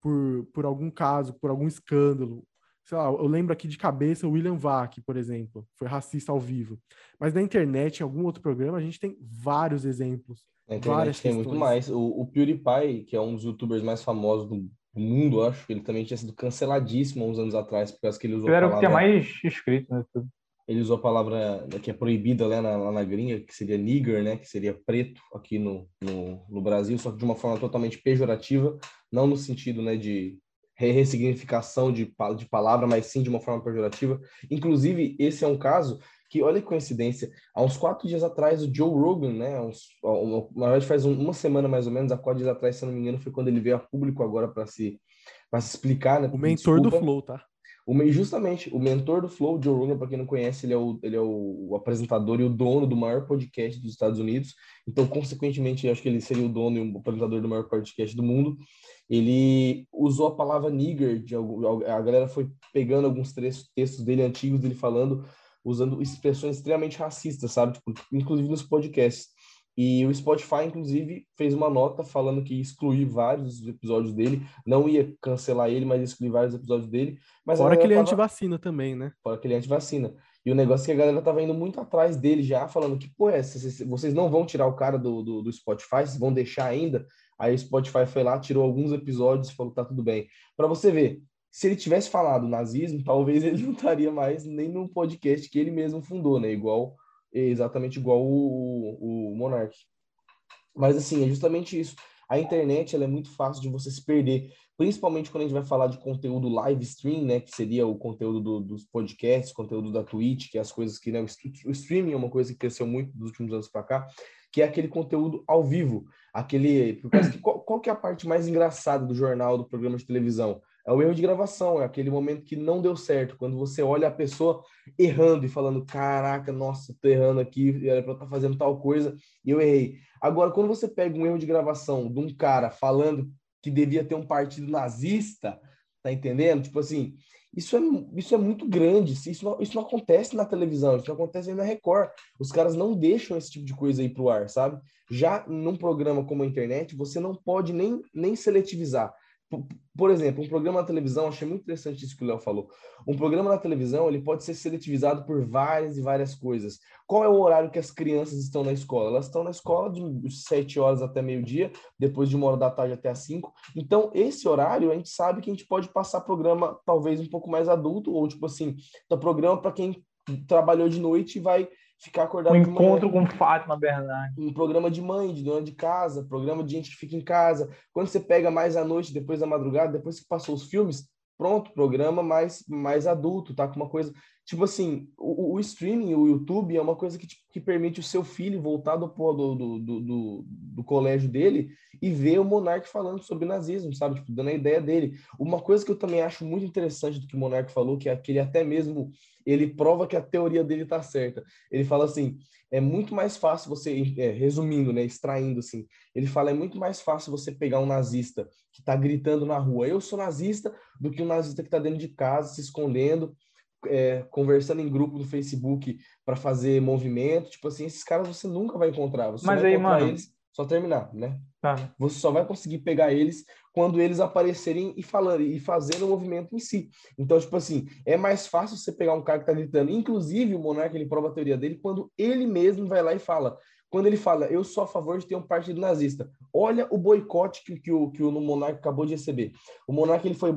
por, por algum caso, por algum escândalo, sei lá, eu lembro aqui de cabeça o William Vac, por exemplo, foi racista ao vivo. Mas na internet, em algum outro programa, a gente tem vários exemplos. Na internet tem muito mais. O, o PewDiePie, que é um dos youtubers mais famosos do mundo, acho que ele também tinha sido canceladíssimo uns anos atrás, por causa que ele usou. Ele era o que tinha mais escrito, né? Ele usou a palavra que é proibida lá na, lá na gringa, que seria nigger, né? Que seria preto aqui no, no, no Brasil, só que de uma forma totalmente pejorativa, não no sentido né, de ressignificação de, de palavra, mas sim de uma forma pejorativa. Inclusive, esse é um caso que, olha que coincidência, há uns quatro dias atrás, o Joe Rogan, né, uns, na verdade faz uma semana mais ou menos, há quatro dias atrás, se não me engano, foi quando ele veio a público agora para se, se explicar, né? O mentor desculpa. do Flow, tá? O, justamente, o mentor do Flow, Joe Rogan, para quem não conhece, ele é, o, ele é o, apresentador e o dono do maior podcast dos Estados Unidos. Então, consequentemente, acho que ele seria o dono e o apresentador do maior podcast do mundo. Ele usou a palavra nigger, de, a galera foi pegando alguns textos dele antigos, dele falando, usando expressões extremamente racistas, sabe? Tipo, inclusive nos podcasts. E o Spotify, inclusive, fez uma nota falando que excluir vários episódios dele, não ia cancelar ele, mas excluir vários episódios dele. Mas Fora que ele é tava... antivacina também, né? Fora que ele é antivacina. E o negócio é que a galera tava indo muito atrás dele já, falando que, pô, é, vocês não vão tirar o cara do, do, do Spotify, vocês vão deixar ainda. Aí o Spotify foi lá, tirou alguns episódios e falou, tá tudo bem. Para você ver, se ele tivesse falado nazismo, [LAUGHS] talvez ele não estaria mais nem no podcast que ele mesmo fundou, né? Igual exatamente igual o, o Monark. Mas assim, é justamente isso. A internet ela é muito fácil de você se perder, principalmente quando a gente vai falar de conteúdo live stream, né, que seria o conteúdo do, dos podcasts, conteúdo da Twitch, que é as coisas que né, o streaming é uma coisa que cresceu muito dos últimos anos para cá, que é aquele conteúdo ao vivo, aquele, que, qual, qual que é a parte mais engraçada do jornal, do programa de televisão? É o erro de gravação, é aquele momento que não deu certo, quando você olha a pessoa errando e falando, caraca, nossa, tô errando aqui, era para estar tá fazendo tal coisa e eu errei. Agora, quando você pega um erro de gravação de um cara falando que devia ter um partido nazista, tá entendendo? Tipo assim, isso é, isso é muito grande, isso não, isso não acontece na televisão, isso não acontece na Record. Os caras não deixam esse tipo de coisa aí pro ar, sabe? Já num programa como a internet, você não pode nem, nem seletivizar. Por exemplo, um programa na televisão, achei muito interessante isso que o Léo falou. Um programa na televisão, ele pode ser seletivizado por várias e várias coisas. Qual é o horário que as crianças estão na escola? Elas estão na escola de 7 horas até meio-dia, depois de uma hora da tarde até as 5. Então, esse horário, a gente sabe que a gente pode passar programa talvez um pouco mais adulto, ou tipo assim, tá programa para quem trabalhou de noite e vai ficar acordado. Um encontro com Fátima Bernardes. Um programa de mãe, de dona de casa, programa de gente que fica em casa. Quando você pega mais à noite, depois da madrugada, depois que passou os filmes, pronto, programa mais, mais adulto, tá? Com uma coisa. Tipo assim, o, o streaming, o YouTube é uma coisa que, tipo, que permite o seu filho voltar do, do, do, do, do colégio dele e ver o Monark falando sobre nazismo, sabe? Tipo, dando a ideia dele. Uma coisa que eu também acho muito interessante do que o Monark falou, que é que ele até mesmo ele prova que a teoria dele está certa. Ele fala assim, é muito mais fácil você, é, resumindo, né, extraindo assim, ele fala é muito mais fácil você pegar um nazista que está gritando na rua, eu sou nazista, do que um nazista que está dentro de casa se escondendo, é, conversando em grupo no Facebook para fazer movimento, tipo assim, esses caras você nunca vai encontrar. Você Mas vai aí, encontrar mano, eles só terminar, né? Tá. Você só vai conseguir pegar eles quando eles aparecerem e falando e fazendo o movimento em si. Então, tipo assim, é mais fácil você pegar um cara que tá gritando. Inclusive, o Monarca ele prova a teoria dele quando ele mesmo vai lá e fala: quando ele fala, eu sou a favor de ter um partido nazista. Olha o boicote que, que, o, que o Monarca acabou de receber. O Monarca ele foi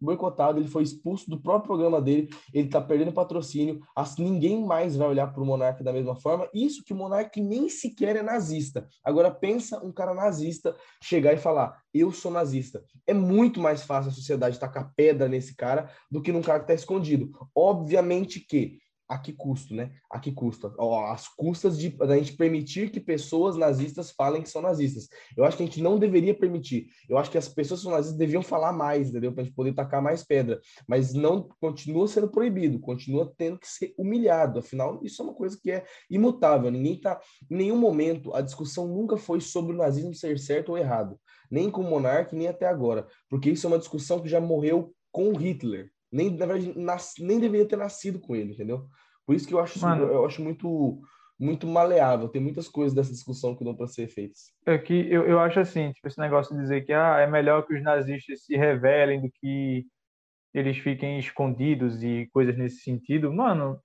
boicotado, ele foi expulso do próprio programa dele, ele está perdendo patrocínio, ninguém mais vai olhar para o Monarca da mesma forma. Isso que o Monarca nem sequer é nazista. Agora pensa um cara nazista chegar e falar, eu sou nazista. É muito mais fácil a sociedade tacar pedra nesse cara do que num cara que está escondido. Obviamente que a que custo, né? A que custa? As custas de a gente permitir que pessoas nazistas falem que são nazistas. Eu acho que a gente não deveria permitir. Eu acho que as pessoas que são nazistas deviam falar mais, entendeu? Para a gente poder tacar mais pedra. Mas não continua sendo proibido, continua tendo que ser humilhado. Afinal, isso é uma coisa que é imutável. Ninguém está. Em nenhum momento a discussão nunca foi sobre o nazismo ser certo ou errado. Nem com o monarca, nem até agora. Porque isso é uma discussão que já morreu com Hitler nem, na verdade, nas, nem deveria ter nascido com ele, entendeu? Por isso que eu acho, Mano, eu acho muito muito maleável, tem muitas coisas dessa discussão que dão para ser feitas. É que eu, eu acho assim, tipo, esse negócio de dizer que ah, é melhor que os nazistas se revelem do que eles fiquem escondidos e coisas nesse sentido, mano,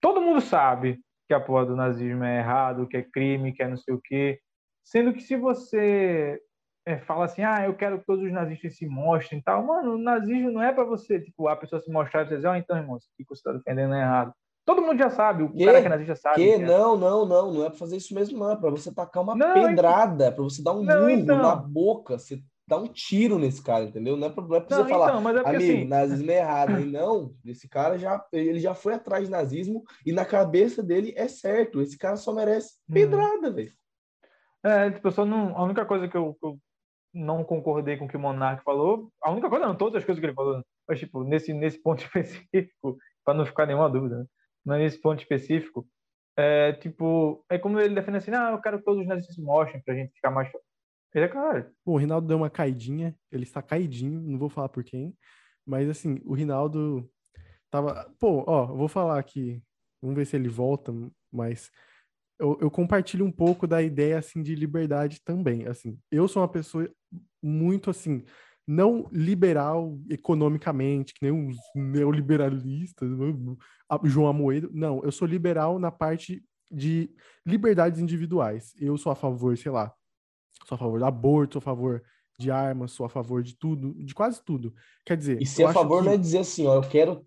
todo mundo sabe que a porra do nazismo é errado, que é crime, que é não sei o quê. Sendo que se você é, fala assim, ah, eu quero que todos os nazistas se mostrem e tal, mano, o nazismo não é para você, tipo, a pessoa se mostrar e dizer, ó, oh, então, irmão, isso que você está defendendo é errado. Todo mundo já sabe, o que? cara que é nazista sabe. Que? Não, não, não, não é para fazer isso mesmo, não. É para você tacar uma não, pedrada, então... para você dar um não, então... na boca, você dá um tiro nesse cara, entendeu? Não é pra, não é pra não, você falar, então, é amigo, assim... nazismo é errado. E não, esse cara já, ele já foi atrás de nazismo e na cabeça dele é certo. Esse cara só merece hum. pedrada, hum. velho. É, tipo, só não, a única coisa que eu, que eu não concordei com o que o Monark falou, a única coisa não, todas as coisas que ele falou, mas tipo, nesse, nesse ponto [LAUGHS] específico, para não ficar nenhuma dúvida, né? mas nesse ponto específico, é tipo, é como ele defende assim, ah, eu quero que todos os nazistas se mostrem pra gente ficar mais ele é claro. O Rinaldo deu uma caidinha, ele está caidinho, não vou falar por quem, mas assim, o Rinaldo tava. Pô, ó, vou falar aqui, vamos ver se ele volta, mas eu, eu, compartilho um pouco da ideia assim de liberdade também. Assim, eu sou uma pessoa muito assim, não liberal economicamente, que nem os neoliberalistas, João Amoedo. Não, eu sou liberal na parte de liberdades individuais. Eu sou a favor, sei lá, sou a favor do aborto, sou a favor de armas, sou a favor de tudo, de quase tudo. Quer dizer. E ser a favor que... não é dizer assim, ó, eu quero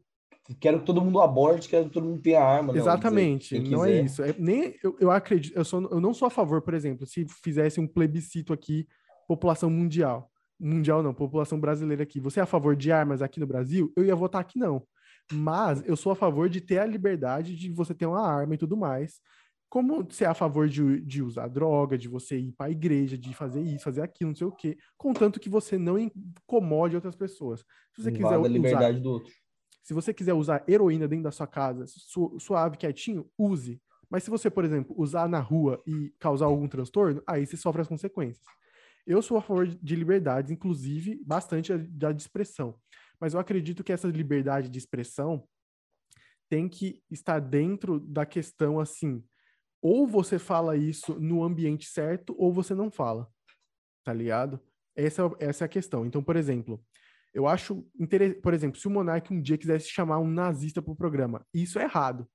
quero que todo mundo aborte, quero que todo mundo tenha arma. Exatamente, não, dizer, não é isso. É, nem eu, eu acredito, eu, sou, eu não sou a favor, por exemplo, se fizesse um plebiscito aqui, população mundial. Mundial não, população brasileira aqui. Você é a favor de armas aqui no Brasil? Eu ia votar aqui não. Mas eu sou a favor de ter a liberdade de você ter uma arma e tudo mais como você é a favor de, de usar droga, de você ir para a igreja, de fazer isso, fazer aquilo, não sei o quê, contanto que você não incomode outras pessoas. Se você quiser usar, liberdade do outro. Se você quiser usar heroína dentro da sua casa, su, suave, quietinho, use. Mas se você, por exemplo, usar na rua e causar algum transtorno, aí você sofre as consequências. Eu sou a favor de liberdades, inclusive bastante da de expressão. Mas eu acredito que essa liberdade de expressão tem que estar dentro da questão assim, ou você fala isso no ambiente certo, ou você não fala. Tá ligado? Essa, essa é a questão. Então, por exemplo, eu acho. Por exemplo, se o Monark um dia quisesse chamar um nazista pro programa, isso é errado.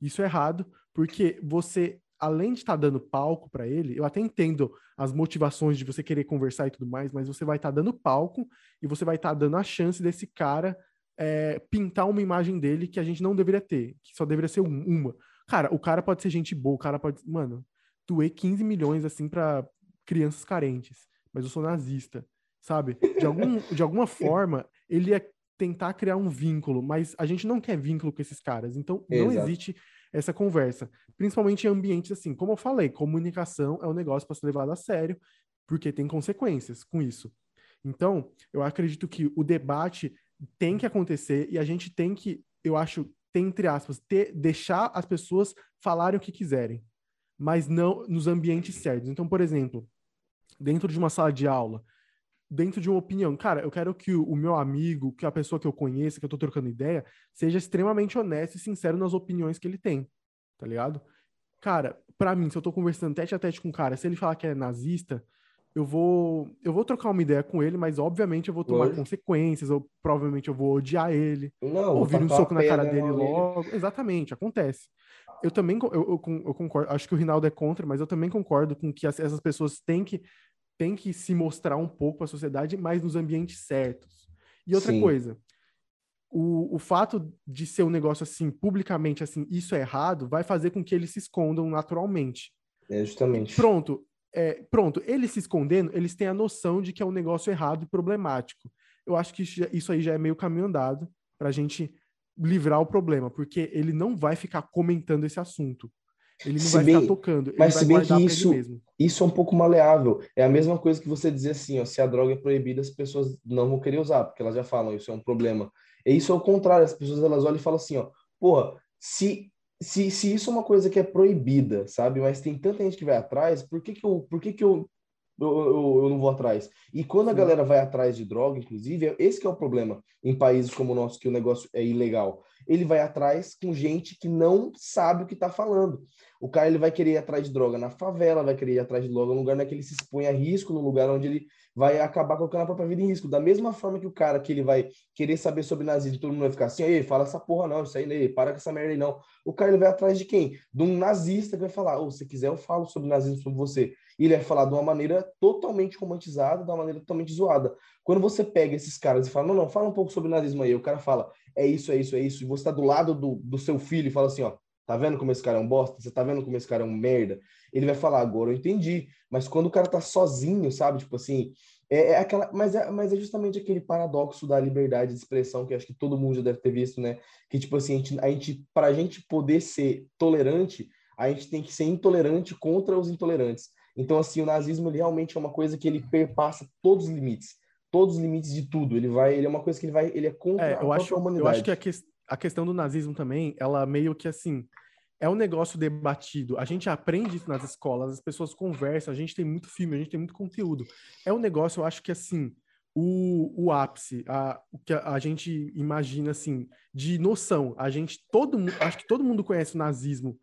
Isso é errado, porque você, além de estar tá dando palco para ele, eu até entendo as motivações de você querer conversar e tudo mais, mas você vai estar tá dando palco e você vai estar tá dando a chance desse cara é, pintar uma imagem dele que a gente não deveria ter, que só deveria ser uma. Cara, o cara pode ser gente boa, o cara pode. Mano, doer 15 milhões assim para crianças carentes, mas eu sou nazista, sabe? De, algum, de alguma [LAUGHS] forma, ele ia tentar criar um vínculo, mas a gente não quer vínculo com esses caras, então não Exato. existe essa conversa, principalmente em ambientes assim, como eu falei, comunicação é um negócio para ser levado a sério, porque tem consequências com isso. Então, eu acredito que o debate tem que acontecer e a gente tem que, eu acho, ter, entre aspas, ter, deixar as pessoas falarem o que quiserem, mas não nos ambientes certos. Então, por exemplo, dentro de uma sala de aula, dentro de uma opinião, cara, eu quero que o, meu amigo, que a pessoa que eu conheço, que eu tô trocando ideia, seja extremamente honesto e sincero nas opiniões que ele tem, tá ligado? Cara, para mim, se eu tô conversando tete a tete com um cara, se ele falar que é nazista, eu vou eu vou trocar uma ideia com ele, mas obviamente eu vou tomar Hoje? consequências, ou provavelmente eu vou odiar ele, não, ouvir um soco na cara dele logo. Exatamente, acontece. Eu também eu, eu, eu, concordo, acho que o Rinaldo é contra, mas eu também concordo com que essas pessoas têm que, têm que se mostrar um pouco para a sociedade, mas nos ambientes certos. E outra Sim. coisa, o, o fato de ser um negócio assim, publicamente assim, isso é errado, vai fazer com que eles se escondam naturalmente. É justamente. Pronto, é, pronto, eles se escondendo, eles têm a noção de que é um negócio errado e problemático. Eu acho que isso aí já é meio caminho andado para a gente livrar o problema, porque ele não vai ficar comentando esse assunto. Ele não se vai bem, ficar tocando. Mas se bem que isso, isso é um pouco maleável. É a mesma coisa que você dizer assim, ó, se a droga é proibida, as pessoas não vão querer usar, porque elas já falam, isso é um problema. E isso é o contrário, as pessoas elas olham e falam assim, ó, porra, se se, se isso é uma coisa que é proibida, sabe? Mas tem tanta gente que vai atrás, por que que eu, por que que eu eu, eu, eu, não vou atrás. E quando a galera vai atrás de droga, inclusive, é, esse é o problema em países como o nosso, que o negócio é ilegal. Ele vai atrás com gente que não sabe o que está falando. O cara ele vai querer ir atrás de droga na favela, vai querer ir atrás de droga no lugar onde ele se expõe a risco, no lugar onde ele vai acabar colocando a própria vida em risco. Da mesma forma que o cara que ele vai querer saber sobre nazismo, todo mundo vai ficar assim, ei, fala essa porra não, isso aí, ei, para com essa merda aí não. O cara ele vai atrás de quem? De um nazista que vai falar, oh, se quiser eu falo sobre nazismo sobre você. E ele vai falar de uma maneira totalmente romantizada, de uma maneira totalmente zoada. Quando você pega esses caras e fala, não, não, fala um pouco sobre nazismo aí, o cara fala, é isso, é isso, é isso, e você está do lado do, do seu filho e fala assim, ó, Tá vendo como esse cara é um bosta? Você tá vendo como esse cara é um merda? Ele vai falar, agora eu entendi. Mas quando o cara tá sozinho, sabe? Tipo assim, é, é, aquela, mas é, mas é justamente aquele paradoxo da liberdade de expressão que acho que todo mundo já deve ter visto, né? Que tipo assim, a gente, a gente para a gente poder ser tolerante, a gente tem que ser intolerante contra os intolerantes. Então assim, o nazismo ele realmente é uma coisa que ele perpassa todos os limites, todos os limites de tudo. Ele vai, ele é uma coisa que ele vai, ele é contra é, eu a acho, humanidade. Eu acho que a, que, a questão do nazismo também, ela meio que assim, é um negócio debatido. A gente aprende isso nas escolas, as pessoas conversam, a gente tem muito filme, a gente tem muito conteúdo. É um negócio, eu acho que assim, o, o ápice, a, o que a, a, gente imagina assim, de noção. A gente, todo mundo, acho que todo mundo conhece o nazismo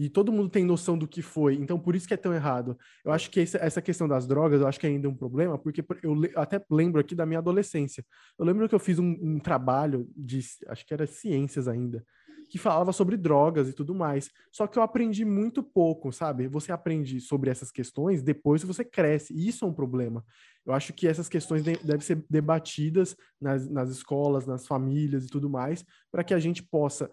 e todo mundo tem noção do que foi, então por isso que é tão errado. Eu acho que essa, questão das drogas, eu acho que é ainda um problema, porque eu até lembro aqui da minha adolescência. Eu lembro que eu fiz um, um trabalho de, acho que era ciências ainda, que falava sobre drogas e tudo mais. Só que eu aprendi muito pouco, sabe? Você aprende sobre essas questões depois você cresce, e isso é um problema. Eu acho que essas questões de devem ser debatidas nas, nas escolas, nas famílias e tudo mais, para que a gente possa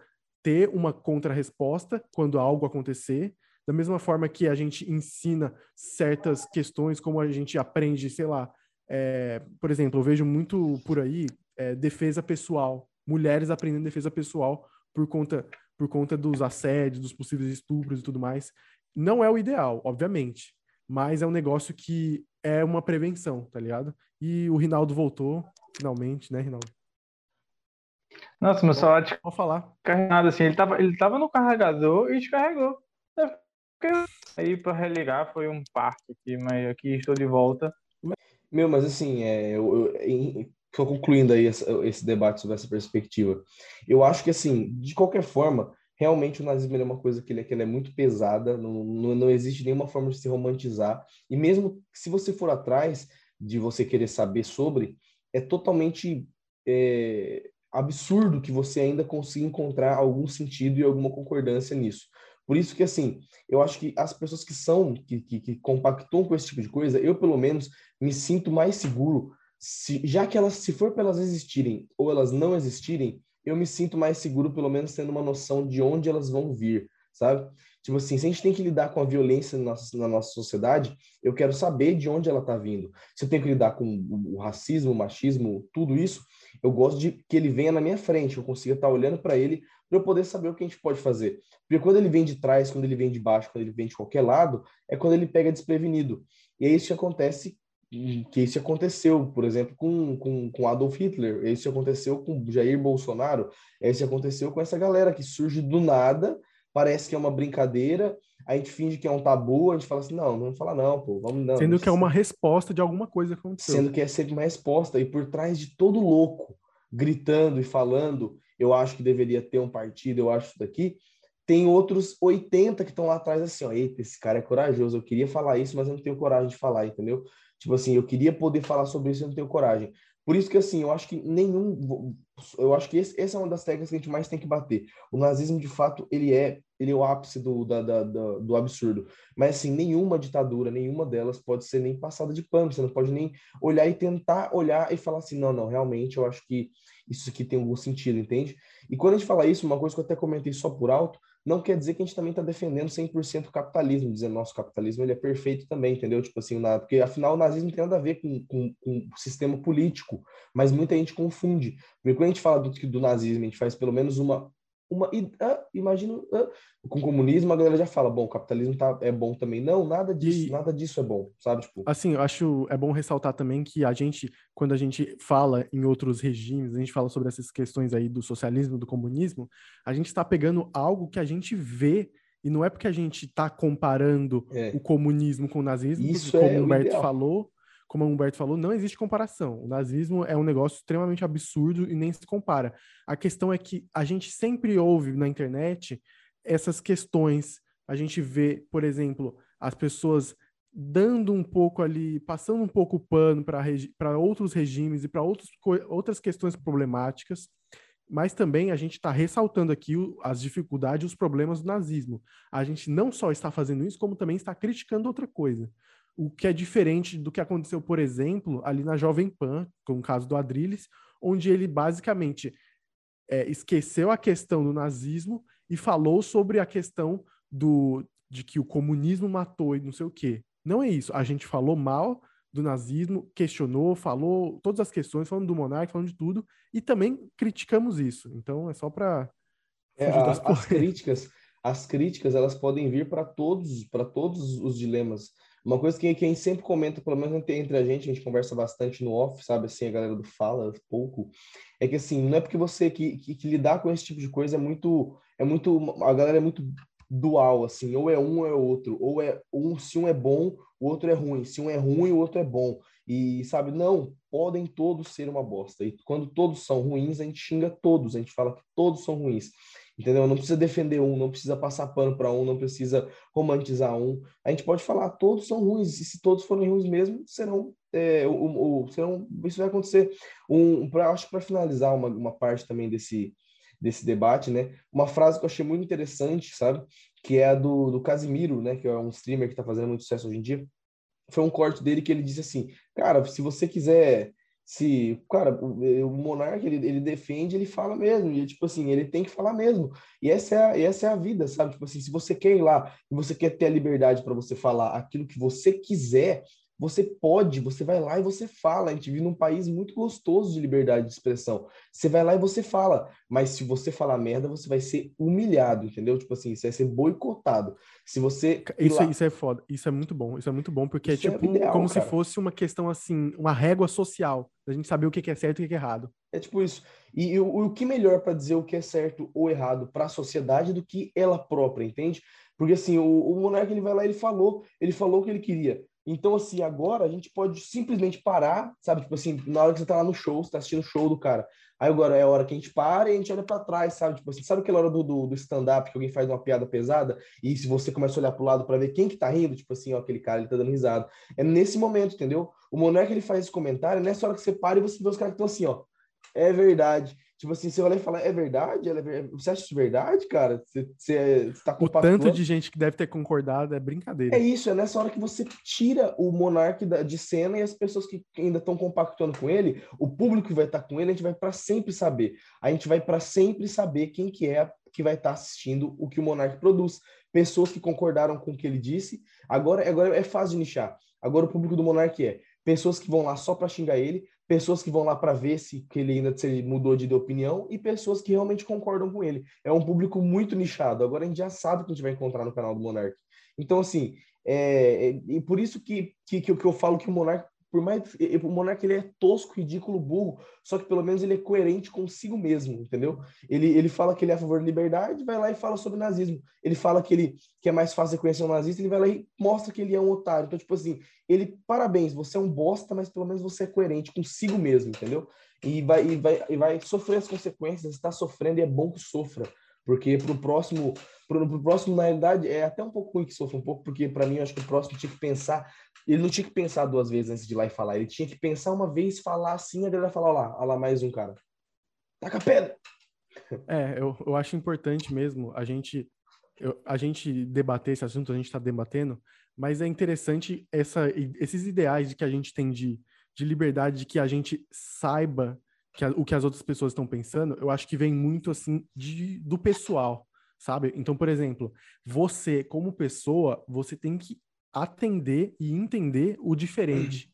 ter uma contrarresposta quando algo acontecer, da mesma forma que a gente ensina certas questões, como a gente aprende, sei lá, é, por exemplo, eu vejo muito por aí é, defesa pessoal, mulheres aprendendo defesa pessoal por conta, por conta dos assédios, dos possíveis estupros e tudo mais. Não é o ideal, obviamente, mas é um negócio que é uma prevenção, tá ligado? E o Rinaldo voltou, finalmente, né, Rinaldo? Nossa, meu celular de... Pode falar. Carregado assim, ele tava, ele tava no carregador e descarregou. Aí para religar foi um parto aqui, mas aqui estou de volta. Meu, mas assim, é, eu, eu, só concluindo aí esse, esse, debate sobre essa perspectiva, eu acho que, assim, de qualquer forma, realmente o nazismo é uma coisa que ele, que ele é muito pesada, não, não, não, existe nenhuma forma de se romantizar, e mesmo se você for atrás de você querer saber sobre, é totalmente é, absurdo que você ainda consiga encontrar algum sentido e alguma concordância nisso. Por isso que, assim, eu acho que as pessoas que são, que, que, que com esse tipo de coisa, eu, pelo menos, me sinto mais seguro se, já que elas, se for para elas existirem ou elas não existirem, eu me sinto mais seguro, pelo menos tendo uma noção de onde elas vão vir, sabe? Tipo assim, se a gente tem que lidar com a violência na nossa, na nossa sociedade, eu quero saber de onde ela está vindo. Se eu tenho que lidar com o racismo, o machismo, tudo isso, eu gosto de que ele venha na minha frente, eu consiga estar tá olhando para ele para eu poder saber o que a gente pode fazer. Porque quando ele vem de trás, quando ele vem de baixo, quando ele vem de qualquer lado, é quando ele pega desprevenido. E é isso que acontece que isso aconteceu, por exemplo, com, com, com Adolf Hitler, isso aconteceu com Jair Bolsonaro, isso aconteceu com essa galera que surge do nada, parece que é uma brincadeira, a gente finge que é um tabu, a gente fala assim, não, não vamos falar não, pô, vamos não. Sendo que é uma resposta de alguma coisa que aconteceu. Sendo que é sempre uma resposta, e por trás de todo louco, gritando e falando, eu acho que deveria ter um partido, eu acho isso daqui, tem outros 80 que estão lá atrás assim, ó, eita, esse cara é corajoso, eu queria falar isso, mas eu não tenho coragem de falar, entendeu? Tipo assim, eu queria poder falar sobre isso e não tenho coragem. Por isso que, assim, eu acho que nenhum... Eu acho que esse, essa é uma das técnicas que a gente mais tem que bater. O nazismo, de fato, ele é, ele é o ápice do, da, da, da, do absurdo. Mas, assim, nenhuma ditadura, nenhuma delas pode ser nem passada de pano. Você não pode nem olhar e tentar olhar e falar assim, não, não, realmente eu acho que isso aqui tem algum sentido, entende? E quando a gente fala isso, uma coisa que eu até comentei só por alto, não quer dizer que a gente também está defendendo 100% o capitalismo, dizendo nosso capitalismo ele é perfeito também, entendeu? Tipo assim, na, porque afinal o nazismo tem nada a ver com, com, com o sistema político, mas muita gente confunde. Porque quando a gente fala do, do nazismo, a gente faz pelo menos uma uma ah, imagino ah, com o comunismo a galera já fala bom o capitalismo tá, é bom também não nada disso e, nada disso é bom sabe tipo assim eu acho é bom ressaltar também que a gente quando a gente fala em outros regimes a gente fala sobre essas questões aí do socialismo do comunismo a gente está pegando algo que a gente vê E não é porque a gente está comparando É. o comunismo com o nazismo, Isso porque, é como o o Humberto ideal. falou, como o Humberto falou, não existe comparação. O nazismo é um negócio extremamente absurdo e nem se compara. A questão é que a gente sempre ouve na internet essas questões. A gente vê, por exemplo, as pessoas dando um pouco ali, passando um pouco o pano para outros regimes e para outras questões problemáticas, mas também a gente está ressaltando aqui as dificuldades e os problemas do nazismo. A gente não só está fazendo isso, como também está criticando outra coisa. O que é diferente do que aconteceu, por exemplo, ali na Jovem Pan, com o caso do Adrilles, onde ele basicamente é, esqueceu a questão do nazismo e falou sobre a questão do, de que o comunismo matou e não sei o quê. Não é isso. A gente falou mal do nazismo, questionou, falou todas as questões, falando do monarca, falando de tudo, e também criticamos isso. Então é só para é, as críticas, as críticas elas podem vir para todos, para todos os dilemas. Uma coisa que quem sempre comenta, pelo menos entre a gente, a gente conversa bastante no off, sabe, assim, a galera do fala pouco, é que assim, não é porque você que, que, que lidar com esse tipo de coisa é muito, é muito, a galera é muito dual, assim, ou é um ou é outro, ou é um, se um é bom, o outro é ruim, se um é ruim, o outro é bom. E sabe, não, podem todos ser uma bosta. E quando todos são ruins, a gente xinga todos, a gente fala que todos são ruins. Entendeu? Não precisa defender um, não precisa passar pano para um, não precisa romantizar um. A gente pode falar, todos são ruins, e se todos forem ruins mesmo, serão. É, o, o, serão isso vai acontecer. Um, pra, acho que para finalizar uma, uma parte também desse, desse debate, né? Uma frase que eu achei muito interessante, sabe? Que é a do, do Casimiro, né? Que é um streamer que está fazendo muito sucesso hoje em dia. Foi um corte dele que ele disse assim: Cara, se você quiser. Se, cara, o, o monarca ele, ele defende, ele fala mesmo, e tipo assim, ele tem que falar mesmo. E essa é a, essa é a vida, sabe? Tipo assim, se você quer ir lá e você quer ter a liberdade para você falar aquilo que você quiser, você pode, você vai lá e você fala. A gente vive num país muito gostoso de liberdade de expressão. Você vai lá e você fala, mas se você falar merda, você vai ser humilhado, entendeu? Tipo assim, você vai ser boicotado. Se você. Isso, lá... isso é foda, isso é muito bom, isso é muito bom, porque isso é tipo é ideal, como cara. se fosse uma questão assim, uma régua social, a gente saber o que é certo e o que é errado. É tipo isso. E, e o, o que melhor para dizer o que é certo ou errado para a sociedade do que ela própria, entende? Porque assim, o, o monarca ele vai lá e ele falou, ele falou o que ele queria. Então, assim, agora a gente pode simplesmente parar, sabe? Tipo assim, na hora que você tá lá no show, você tá assistindo o show do cara. Aí agora é a hora que a gente para e a gente olha para trás, sabe? Tipo assim, sabe aquela hora do, do, do stand-up que alguém faz uma piada pesada e se você começa a olhar pro lado para ver quem que tá rindo, tipo assim, ó, aquele cara, ele tá dando risada. É nesse momento, entendeu? O Monarca, ele faz esse comentário, é nessa hora que você para e você vê os caras que estão assim, ó. É verdade. Tipo assim, você olha e fala, é verdade? Ela é. Você acha isso verdade, cara? Você, você, você tá O tanto de gente que deve ter concordado é brincadeira. É isso, é nessa hora que você tira o monarca de cena e as pessoas que ainda estão compactuando com ele, o público que vai estar com ele, a gente vai para sempre saber. A gente vai para sempre saber quem que é que vai estar assistindo o que o monarca produz. Pessoas que concordaram com o que ele disse. Agora, agora é fácil de nichar. Agora o público do monarca é pessoas que vão lá só para xingar ele, pessoas que vão lá para ver se que ele ainda se ele mudou de opinião e pessoas que realmente concordam com ele. É um público muito nichado. Agora a gente já sabe que a gente vai encontrar no canal do Monark. Então, assim, é, é, e por isso que, que, que, eu falo que o Monark, por mais o Monark ele é tosco, ridículo, burro, só que pelo menos ele é coerente consigo mesmo, entendeu? Ele, ele fala que ele é a favor da liberdade, vai lá e fala sobre nazismo. Ele fala que ele que é mais fácil reconhecer um nazista, ele vai lá e mostra que ele é um otário. Então, tipo assim, ele, parabéns, você é um bosta, mas pelo menos você é coerente consigo mesmo, entendeu? E vai, e vai, e vai sofrer as consequências, está sofrendo e é bom que sofra. Porque pro próximo, pro, próximo, na realidade, é até um pouco ruim que sofra um pouco, porque para mim, eu acho que o próximo tinha que pensar, ele não tinha que pensar duas vezes antes de ir lá e falar, ele tinha que pensar uma vez, falar assim, a galera falar, ó lá, ó lá mais um cara. Taca a pedra! [LAUGHS] É, eu, eu acho importante mesmo a gente, eu, a gente debater esse assunto, a gente está debatendo, mas é interessante essa, esses ideais de que a gente tem de, de liberdade, de que a gente saiba que a, o que as outras pessoas estão pensando, eu acho que vem muito assim de, do pessoal, sabe? Então, por exemplo, você como pessoa, você tem que atender e entender o diferente.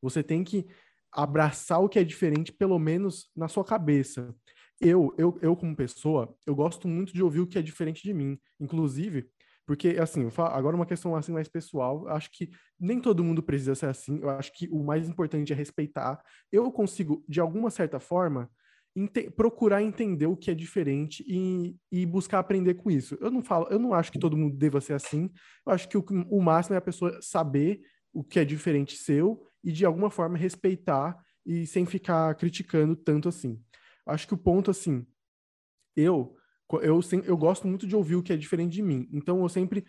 Você tem que abraçar o que é diferente, pelo menos na sua cabeça. Eu, eu, eu como pessoa, eu gosto muito de ouvir o que é diferente de mim. Inclusive, porque, assim, agora uma questão assim mais pessoal, acho que nem todo mundo precisa ser assim, eu acho que o mais importante é respeitar. Eu consigo, de alguma certa forma, ente procurar entender o que é diferente e, e, buscar aprender com isso. Eu não falo, eu não acho que todo mundo deva ser assim. Eu acho que o, o máximo é a pessoa saber o que é diferente seu e de alguma forma respeitar e sem ficar criticando tanto assim. Acho que o ponto assim, eu eu, eu gosto muito de ouvir o que é diferente de mim. Então eu sempre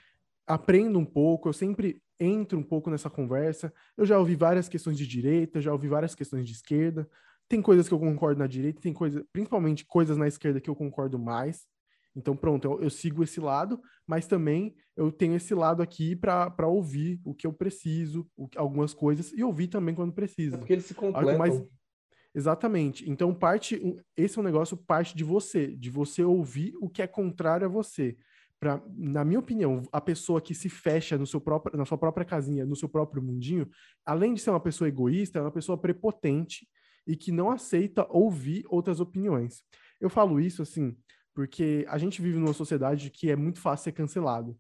aprendo um pouco, eu sempre entro um pouco nessa conversa. Eu já ouvi várias questões de direita, já ouvi várias questões de esquerda. Tem coisas que eu concordo na direita, tem coisas, principalmente coisas na esquerda que eu concordo mais. Então, pronto, eu, eu sigo esse lado, mas também eu tenho esse lado aqui para ouvir o que eu preciso, o, algumas coisas, e ouvir também quando precisa. É porque eles se completam. Mais... Exatamente. Então, parte, esse é um negócio parte de você, de você ouvir o que é contrário a você. Pra, na minha opinião, a pessoa que se fecha no seu próprio, na sua própria casinha, no seu próprio mundinho, além de ser uma pessoa egoísta, é uma pessoa prepotente e que não aceita ouvir outras opiniões. Eu falo isso assim, porque a gente vive numa sociedade que é muito fácil ser cancelado.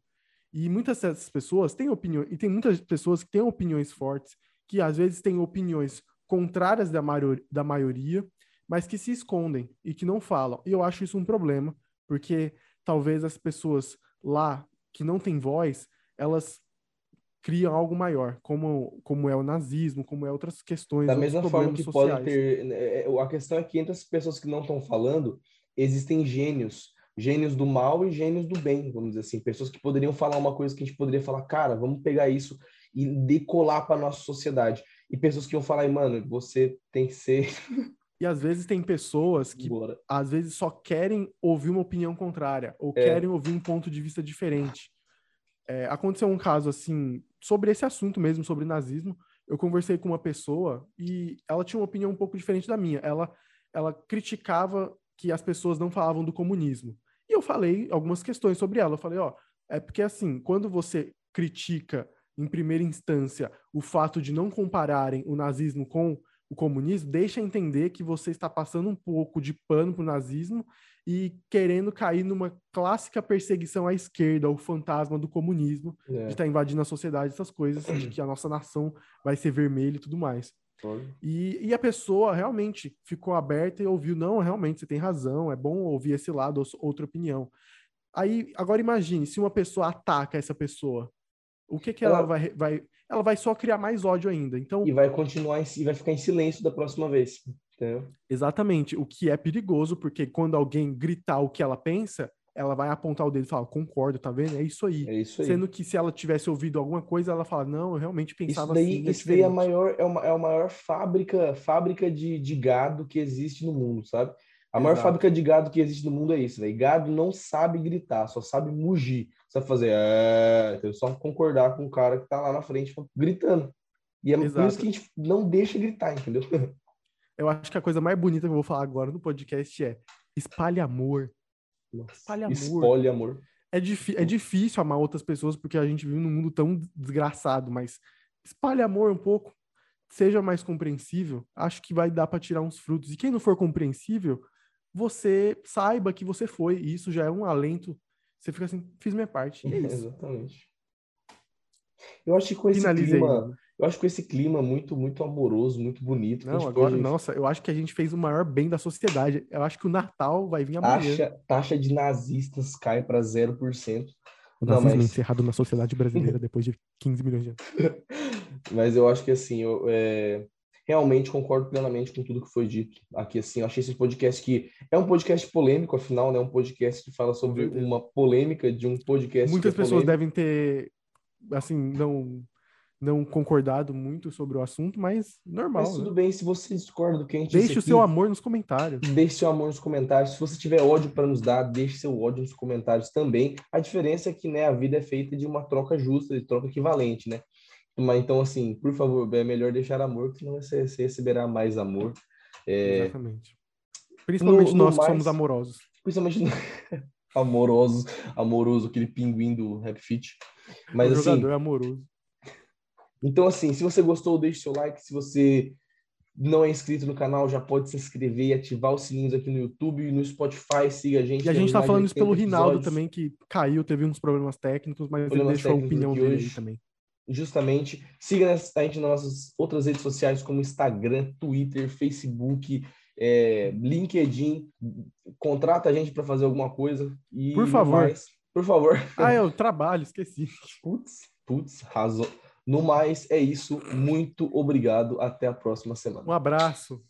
E muitas dessas pessoas têm opiniões, e tem muitas pessoas que têm opiniões fortes, que às vezes têm opiniões contrárias da, maior, da maioria, mas que se escondem e que não falam. E eu acho isso um problema, porque talvez as pessoas lá que não têm voz, elas criam algo maior, como, como é o nazismo, como é outras questões. Da mesma forma que sociais. pode ter. Né, é, a questão é que entre as pessoas que não estão falando, existem gênios. Gênios do mal e gênios do bem, vamos dizer assim. Pessoas que poderiam falar uma coisa que a gente poderia falar, cara, vamos pegar isso e decolar para nossa sociedade. E pessoas que iam falar, mano, você tem que ser. [LAUGHS] E às vezes tem pessoas que Bora. às vezes só querem ouvir uma opinião contrária ou é. querem ouvir um ponto de vista diferente. É, aconteceu um caso assim sobre esse assunto mesmo, sobre nazismo, eu conversei com uma pessoa e ela tinha uma opinião um pouco diferente da minha. Ela, ela criticava que as pessoas não falavam do comunismo. E eu falei algumas questões sobre ela. Eu falei, ó, é porque assim, quando você critica em primeira instância o fato de não compararem o nazismo com o comunismo, deixa entender que você está passando um pouco de pano para o nazismo e querendo cair numa clássica perseguição à esquerda, o fantasma do comunismo, é. de estar tá invadindo a sociedade, essas coisas, de que a nossa nação vai ser vermelha e tudo mais. E, e, a pessoa realmente ficou aberta e ouviu, não, realmente, você tem razão, é bom ouvir esse lado, outra opinião. Aí, agora imagine, se uma pessoa ataca essa pessoa, o que que ela, ela vai, vai... Ela vai só criar mais ódio ainda, então... E vai continuar, e vai ficar em silêncio da próxima vez. Entendeu? Exatamente, o que é perigoso, porque quando alguém gritar o que ela pensa, ela vai apontar o dedo e falar, concordo, tá vendo? É isso aí. É isso aí. Sendo que se ela tivesse ouvido alguma coisa, ela fala, não, eu realmente pensava isso daí, assim. É isso daí é a maior, é, uma, é a maior fábrica, fábrica de, de gado que existe no mundo, sabe? A maior Exato. fábrica de gado que existe no mundo é isso, velho. Gado não sabe gritar, só sabe mugir. Sabe fazer, é... Então, só concordar com o cara que tá lá na frente gritando. E é Exato. por isso que a gente não deixa gritar, entendeu? [LAUGHS] Eu acho que a coisa mais bonita que eu vou falar agora no podcast é espalhe amor. Nossa, espalhe amor. Espalhe amor. É, é difícil amar outras pessoas porque a gente vive num mundo tão desgraçado, mas espalhe amor um pouco, seja mais compreensível, acho que vai dar para tirar uns frutos. E quem não for compreensível, você saiba que você foi, e isso já é um alento. Você fica assim, fiz minha parte. É [LAUGHS] Exatamente. Eu acho que com esse Finalizei. clima, eu acho que com esse clima muito, muito amoroso, muito bonito. Não, agora, pode... nossa, eu acho que a gente fez o maior bem da sociedade. Eu acho que o Natal vai vir amanhã. Taxa, taxa de nazistas cai para 0%. O nazismo Não, mas... encerrado na sociedade brasileira [LAUGHS] depois de 15 milhões de anos. mas eu acho que assim, eu, é... realmente concordo plenamente com tudo que foi dito aqui. Assim, eu achei esse podcast que é um podcast polêmico, afinal, né? Um podcast que fala sobre uma polêmica de um podcast. Muitas é pessoas devem ter assim, não não concordado muito sobre o assunto, mas normal. Mas tudo né? bem, se você discorda do que a gente Deixe o aqui, seu amor nos comentários. Deixe seu amor nos comentários. Se você tiver ódio para nos dar, deixe seu ódio nos comentários também. A diferença é que né, a vida é feita de uma troca justa, de troca equivalente, né? Mas, então, assim, por favor, é melhor deixar amor, que senão você, você receberá mais amor. É... Exatamente. Principalmente no, nós no que somos amorosos. Principalmente [LAUGHS] amorosos, amoroso, aquele pinguim do Rap Fit. Mas, o assim, jogador é amoroso. Então, assim, se você gostou, deixe seu like. Se você não é inscrito no canal, já pode se inscrever e ativar os sininhos aqui no YouTube e no Spotify. Siga a gente. E a gente tá falando isso pelo Rinaldo também, que caiu, teve uns problemas técnicos, mas problemas ele deixou a opinião dele hoje, também. Justamente. Siga a gente nas nossas outras redes sociais, como Instagram, Twitter, Facebook é, LinkedIn, contrata a gente para fazer alguma coisa. E Por favor. mais, por favor. Ah, [LAUGHS] eu trabalho, esqueci. Putz, putz, razão. No mais, é isso. Muito obrigado. Até a próxima semana. Um abraço.